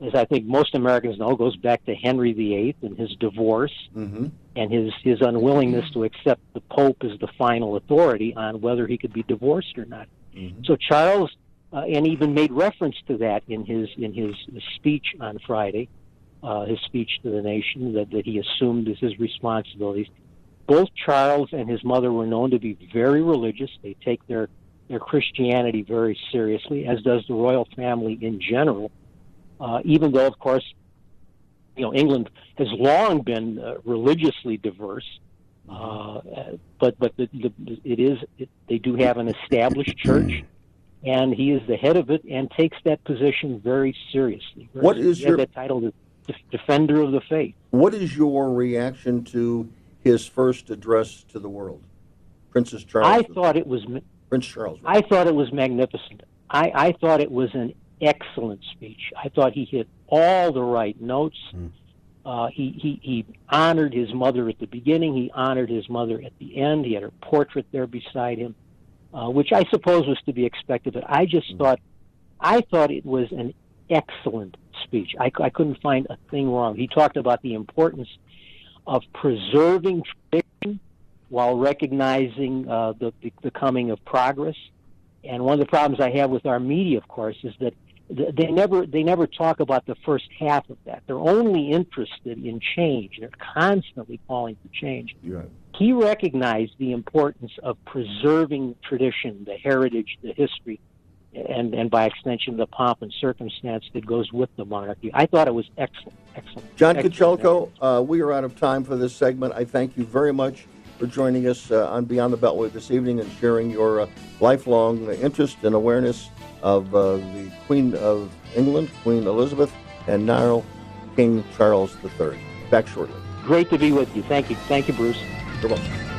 as I think most Americans know, goes back to Henry VIII and his divorce Mm-hmm. and his his unwillingness to accept the Pope as the final authority on whether he could be divorced or not. So Charles, uh, and even made reference to that in his in his, his speech on Friday, uh, his speech to the nation that, that he assumed as his responsibilities. Both Charles and his mother were known to be very religious. They take their their Christianity very seriously, as does the royal family in general. Uh, even though, of course, you know England has long been uh, religiously diverse, uh, but but the, the, it is it, they do have an established church, and he is the head of it and takes that position very seriously. What is your- that title, the de- defender of the faith? What is your reaction to his first address to the world, Princess Charles? I thought it was Prince Charles. I thought it was magnificent. I, I thought it was an excellent speech. I thought he hit all the right notes. Uh, he, he, he honored his mother at the beginning. He honored his mother at the end. He had her portrait there beside him, uh, which I suppose was to be expected. But I just thought, I thought it was an excellent speech. I, I couldn't find a thing wrong. He talked about the importance of preserving tradition while recognizing uh, the, the the coming of progress. And one of the problems I have with our media, of course, is that they never they never talk about the first half of that. They're only interested in change. They're constantly calling for change. Yeah. He recognized the importance of preserving tradition, the heritage, the history, and and by extension the pomp and circumstance that goes with the monarchy. I thought it was excellent, excellent. John excellent. Kachelko, uh, we are out of time for this segment. I thank you very much for joining us uh, on Beyond the Beltway this evening and sharing your uh, lifelong interest and awareness of uh, the Queen of England, Queen Elizabeth, and now King Charles III. Back shortly. Great to be with you. Thank you. Thank you, Bruce. You're welcome.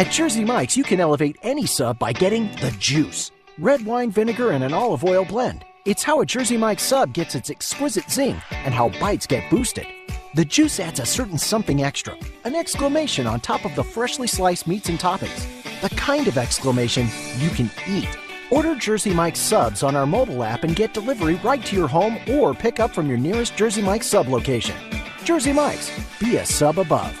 At Jersey Mike's, you can elevate any sub by getting the juice. Red wine vinegar and an olive oil blend. It's how a Jersey Mike's sub gets its exquisite zing and how bites get boosted. The juice adds a certain something extra, an exclamation on top of the freshly sliced meats and toppings. The kind of exclamation you can eat. Order Jersey Mike's subs on our mobile app and get delivery right to your home or pick up from your nearest Jersey Mike's sub location. Jersey Mike's, be a sub above.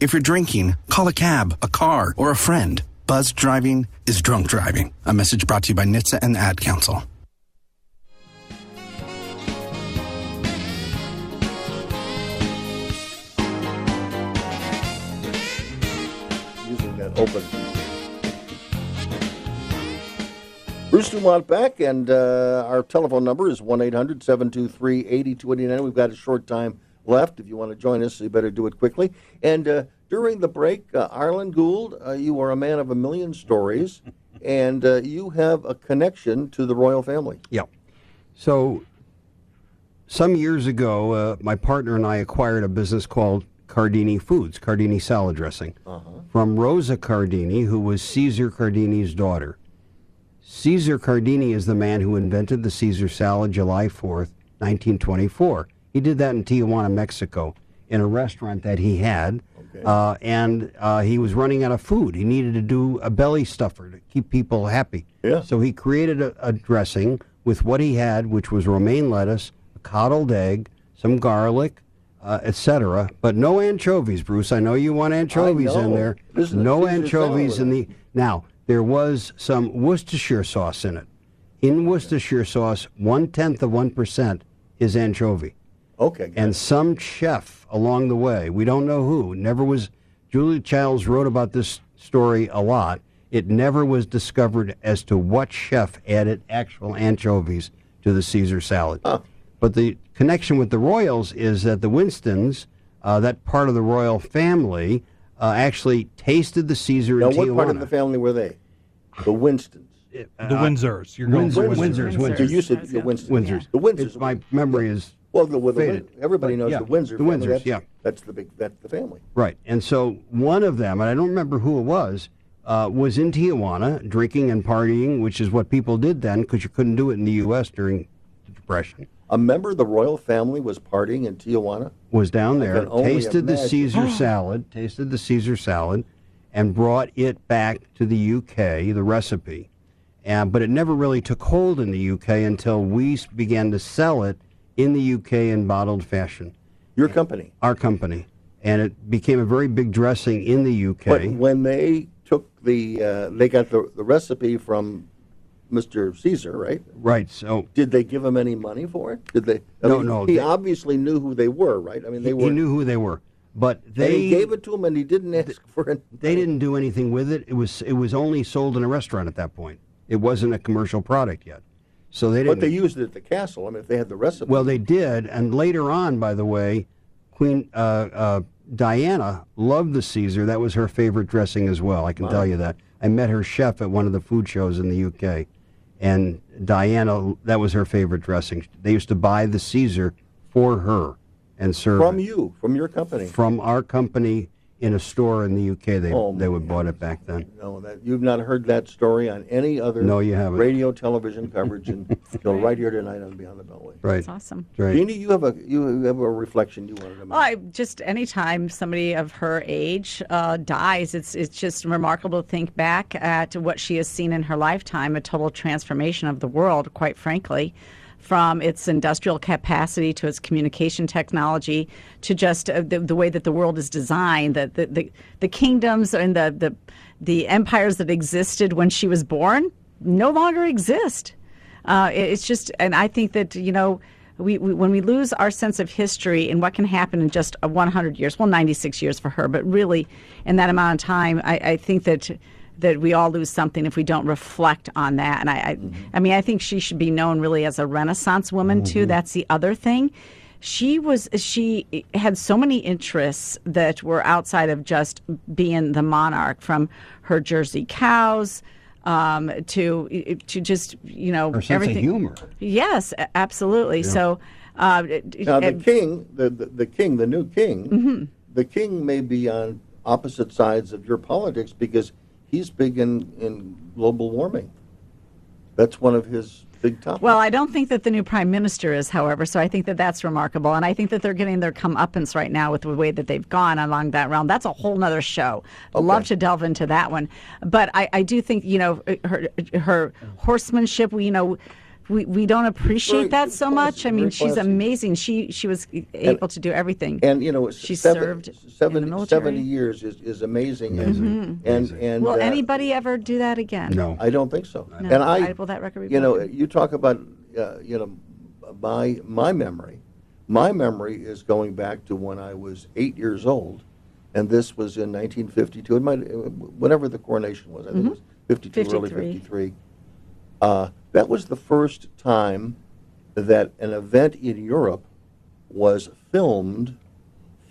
If you're drinking, call a cab, a car, or a friend. Buzz driving is drunk driving. A message brought to you by NHTSA and the Ad Council. using that open. Bruce Dumont back, and uh, our telephone number is 1 800 723 8289. We've got a short time left. If you want to join us, you better do it quickly. And uh, during the break, uh, Arlen Gould, uh, you are a man of a million stories, and uh, you have a connection to the royal family. Yeah. So, some years ago, uh, my partner and I acquired a business called Cardini Foods, Cardini Salad Dressing, from Rosa Cardini, who was Caesar Cardini's daughter. Caesar Cardini is the man who invented the Caesar salad July 4th, 1924. He did that in Tijuana, Mexico, in a restaurant that he had. Uh, and uh, he was running out of food. He needed to do a belly stuffer to keep people happy. Yeah. So he created a, a dressing with what he had, which was romaine lettuce, a coddled egg, some garlic, uh, etc. But no anchovies, Bruce. I know you want anchovies in there. No anchovies in the. Now there was some Worcestershire sauce in it. In Worcestershire sauce, one tenth of one percent is anchovy. Okay. And some chef along the way, we don't know who, never was. Julia Childs wrote about this story a lot. It never was discovered as to what chef added actual anchovies to the Caesar salad. But the connection with the royals is that the Winstons, uh, that part of the royal family, uh, actually tasted the Caesar Now, in what Tijuana. part of the family were they? The Winstons. The Windsors. You're going Windsors. for Windsors. Windsors. You used to the Winstons. Windsors. The Windsors. It's- my memory is well, the, well, the faded. Win- everybody knows yeah, the Windsor. the family. Windsors, That's, yeah. That's the big. That's the family. Right. And so one of them, and I don't remember who it was, uh, was in Tijuana drinking and partying, which is what people did then because you couldn't do it in the U.S. during the Depression. A member of the royal family was partying in Tijuana. Was down there, can only tasted the. Caesar salad, tasted the Caesar salad, and brought it back to the U.K. The recipe, and but it never really took hold in the U.K. until we began to sell it in the U.K. in bottled fashion. Your company. Our company, and it became a very big dressing in the U.K. But when they took the, uh, they got the, the recipe from Mr. Caesar, right? Right. So did they give him any money for it? Did they? I No, mean, no, He they- obviously knew who they were, right? I mean, they he, were. he knew who they were, but they he gave it to him, and he didn't ask for it. they didn't do anything with it. It was it was only sold in a restaurant at that point. It wasn't a commercial product yet, so they didn't. But they used it at the castle. I mean, if they had the recipe. well, they did, and later on, by the way, Queen uh, uh, Diana loved the Caesar. That was her favorite dressing as well. I can Wow. tell you that. I met her chef at one of the food shows in the UK, and Diana that was her favorite dressing. They used to buy the Caesar for her and serve from it. you, from your company. from our company in a store in the UK. They Oh, they would bought it back then. No, that you've not heard that story on any other No, you haven't. radio, television coverage until right here tonight on Beyond the Beltway. Right. That's awesome. That's right. Jeannie, you have a you have a reflection you wanted to make. Well, I, just anytime somebody of her age uh, dies, it's it's just remarkable to think back at what she has seen in her lifetime, a total transformation of the world, quite frankly, from its industrial capacity to its communication technology to just uh, the, the way that the world is designed, the, the, the, the kingdoms and the, the, the empires that existed when she was born no longer exist. Uh, it- it's just, and I think that, you know, we, we, when we lose our sense of history and what can happen in just a 100 years, well, 96 years for her, but really in that amount of time, I, I think that that we all lose something if we don't reflect on that. And I, I, I mean, I think she should be known really as a Renaissance woman too. That's the other thing. She was she had so many interests that were outside of just being the monarch, from her Jersey cows um, to to just you know Her sense of everything. humor. Yes, a- absolutely. So. Uh, Now the and- king, the, the the king, the new king, Mhm. the king may be on opposite sides of your politics because he's big in in global warming. That's one of his big topics. Well, I don't think that the new prime minister is, however, so I think that that's remarkable. And I think that they're getting their comeuppance right now with the way that they've gone along that realm. That's a whole nother show. I'd Love to delve into that one. But I, I do think, you know, her, her horsemanship, you know, we, we don't appreciate that so much. I mean, she's amazing. She she was able to do everything. and you know, she seven- served 70, in the military. 70 years is, is amazing. Mhm. And and Will uh, anybody ever do that again? No, I don't think so. No. And I, I- will that record be you know, you talk about, uh, you know, my my memory. My memory is going back to when I was eight years old, and this was in 1952. It might, whatever the coronation was, I think it was 52, early 53. 53. Uh, that was the first time that an event in Europe was filmed,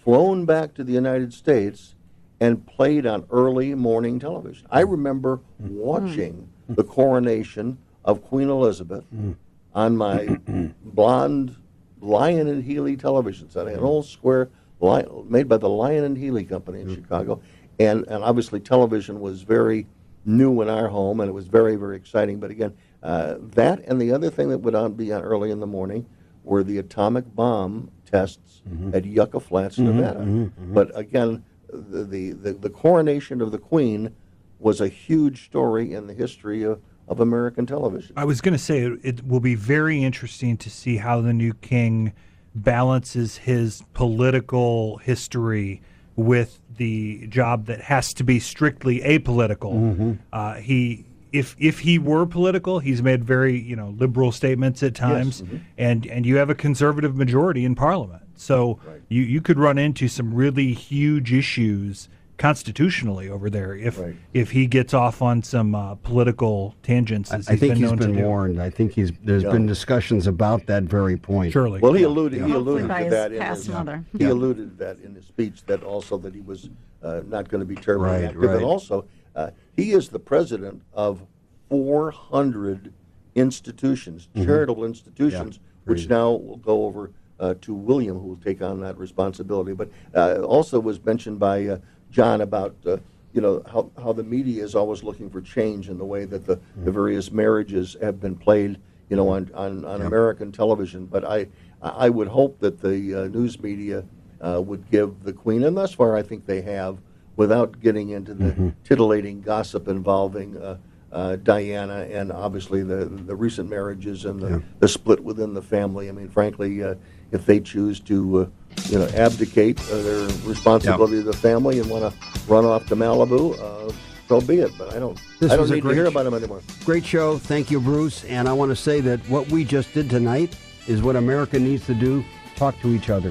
flown back to the United States, and played on early morning television. I remember hmm. watching hmm. the coronation of Queen Elizabeth hmm. on my blonde Lyon and Healy television set. I had an old square li made by the Lyon and Healy Company in Chicago, and and obviously television was very new in our home, and it was very very exciting. But again, uh, that and the other thing that would on, be on early in the morning were the atomic bomb tests at Yucca Flats, Mhm, Nevada. mhm, mhm. But again, the, the the the coronation of the Queen was a huge story in the history of, of American television. I was going to say it, it will be very interesting to see how the new king balances his political history with the job that has to be strictly apolitical. Mm-hmm. Uh, he, if if he were political, he's made very you know liberal statements at times, mm-hmm. mhm. and and you have a conservative majority in parliament, so you you could run into some really huge issues constitutionally over there if if he gets off on some uh, political tangents. I, As I think been he's known to been do. warned. I think he's there's Yeah. been discussions about that very point. Surely. Well, he alluded. He alluded by to that in past his. mother. He alluded to that in his speech. That also that he was uh, not going to be terribly Right, active, right. and also uh, he is the president of 400 institutions, Mhm. charitable institutions, which now will go over uh, to William, who will take on that responsibility. But uh, also was mentioned by uh, John about. Uh, you know how, how the media is always looking for change in the way that the, Mm-hmm. the various marriages have been played, you know, on, on, on American television. But I I would hope that the uh, news media uh, would give the Queen, and thus far I think they have, without getting into the Mm-hmm. titillating gossip involving uh, uh, Diana and obviously the the recent marriages and the, the split within the family. I mean, frankly, uh, if they choose to, uh, you know, abdicate uh, their responsibility to the family and want to run off to Malibu, uh, so be it. But I don't. This I don't was a need to great hear about them anymore. Great show. Thank you, Bruce. And I want to say that what we just did tonight is what America needs to do talk to each other.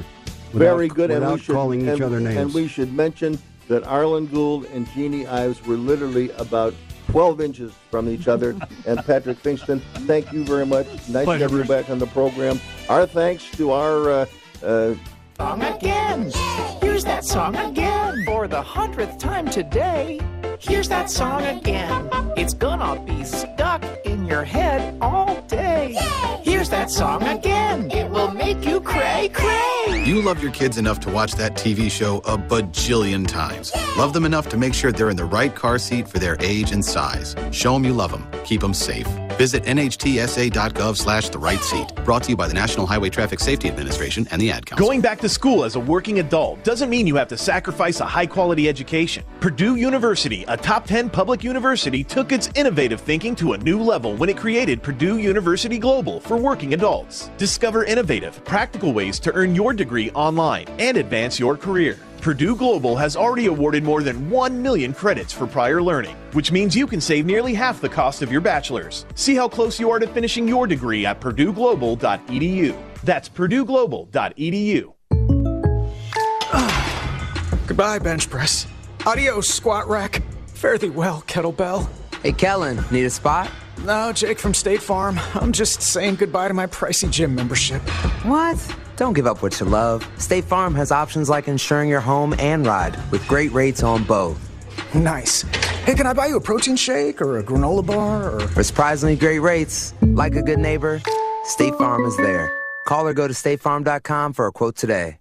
without- Very good, and Without we should calling each and, other names. And we should mention that Arlen Gould and Jeannie Ives were literally about 12 inches from each other. and Patrick Pfingsten, thank you very much. Nice to have you Bruce. back on the program. Our thanks to our. Uh, uh, Song again. Here's that song again. For the hundredth time today. Here's that song again. It's gonna be stuck in your head all day. Here's that song again. It will make you cray cray. You love your kids enough to watch that TV show a bajillion times. Love them enough to make sure they're in the right car seat for their age and size. Show them you love them. Keep them safe. Visit nhtsa.gov slash the right seat. Brought to you by the National Highway Traffic Safety Administration and the Ad Council. Going back to school as a working adult doesn't mean you have to sacrifice a high quality education. Purdue University, a top 10 public university, took its innovative thinking to a new level when it created Purdue University Global for working adults. Discover innovative, practical ways to earn your degree online and advance your career. Purdue Global has already awarded more than 1 million credits for prior learning, which means you can save nearly half the cost of your bachelor's. See how close you are to finishing your degree at purdueglobal.edu. That's purdueglobal.edu. Goodbye, bench press. Adios, squat rack. Fare thee well, kettlebell. Hey, Kellen, need a spot? No, Jake from State Farm. I'm just saying goodbye to my pricey gym membership. What? Don't give up what you love. State Farm has options like insuring your home and ride with great rates on both. Nice. Hey, can I buy you a protein shake or a granola bar or. For surprisingly great rates, like a good neighbor, State Farm is there. Call or go to statefarm.com for a quote today.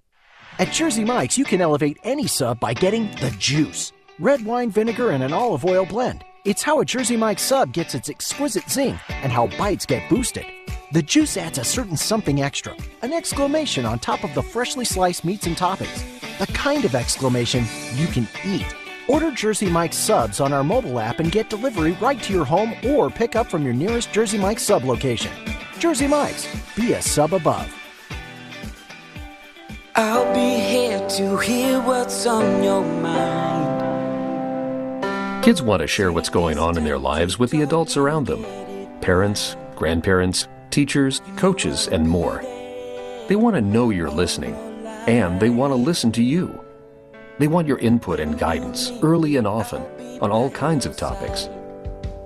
At Jersey Mike's, you can elevate any sub by getting the juice red wine vinegar and an olive oil blend. It's how a Jersey Mike's sub gets its exquisite zing and how bites get boosted. The juice adds a certain something extra, an exclamation on top of the freshly sliced meats and toppings. The kind of exclamation you can eat. Order Jersey Mike's subs on our mobile app and get delivery right to your home or pick up from your nearest Jersey Mike's sub location. Jersey Mike's, be a sub above. I'll be here to hear what's on your mind. Kids want to share what's going on in their lives with the adults around them parents, grandparents, teachers, coaches, and more. They want to know you're listening, and they want to listen to you. They want your input and guidance early and often on all kinds of topics.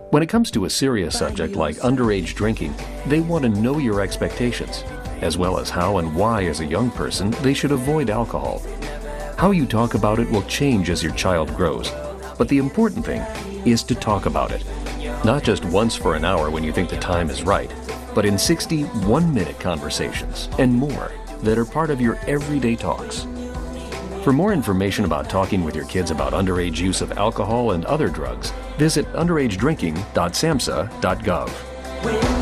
When it comes to a serious subject like underage drinking, they want to know your expectations, as well as how and why, as a young person, they should avoid alcohol. How you talk about it will change as your child grows, but the important thing is to talk about it. Not just once for an hour when you think the time is right, but in 60 one minute conversations and more that are part of your everyday talks. For more information about talking with your kids about underage use of alcohol and other drugs, visit underagedrinking.samhsa.gov.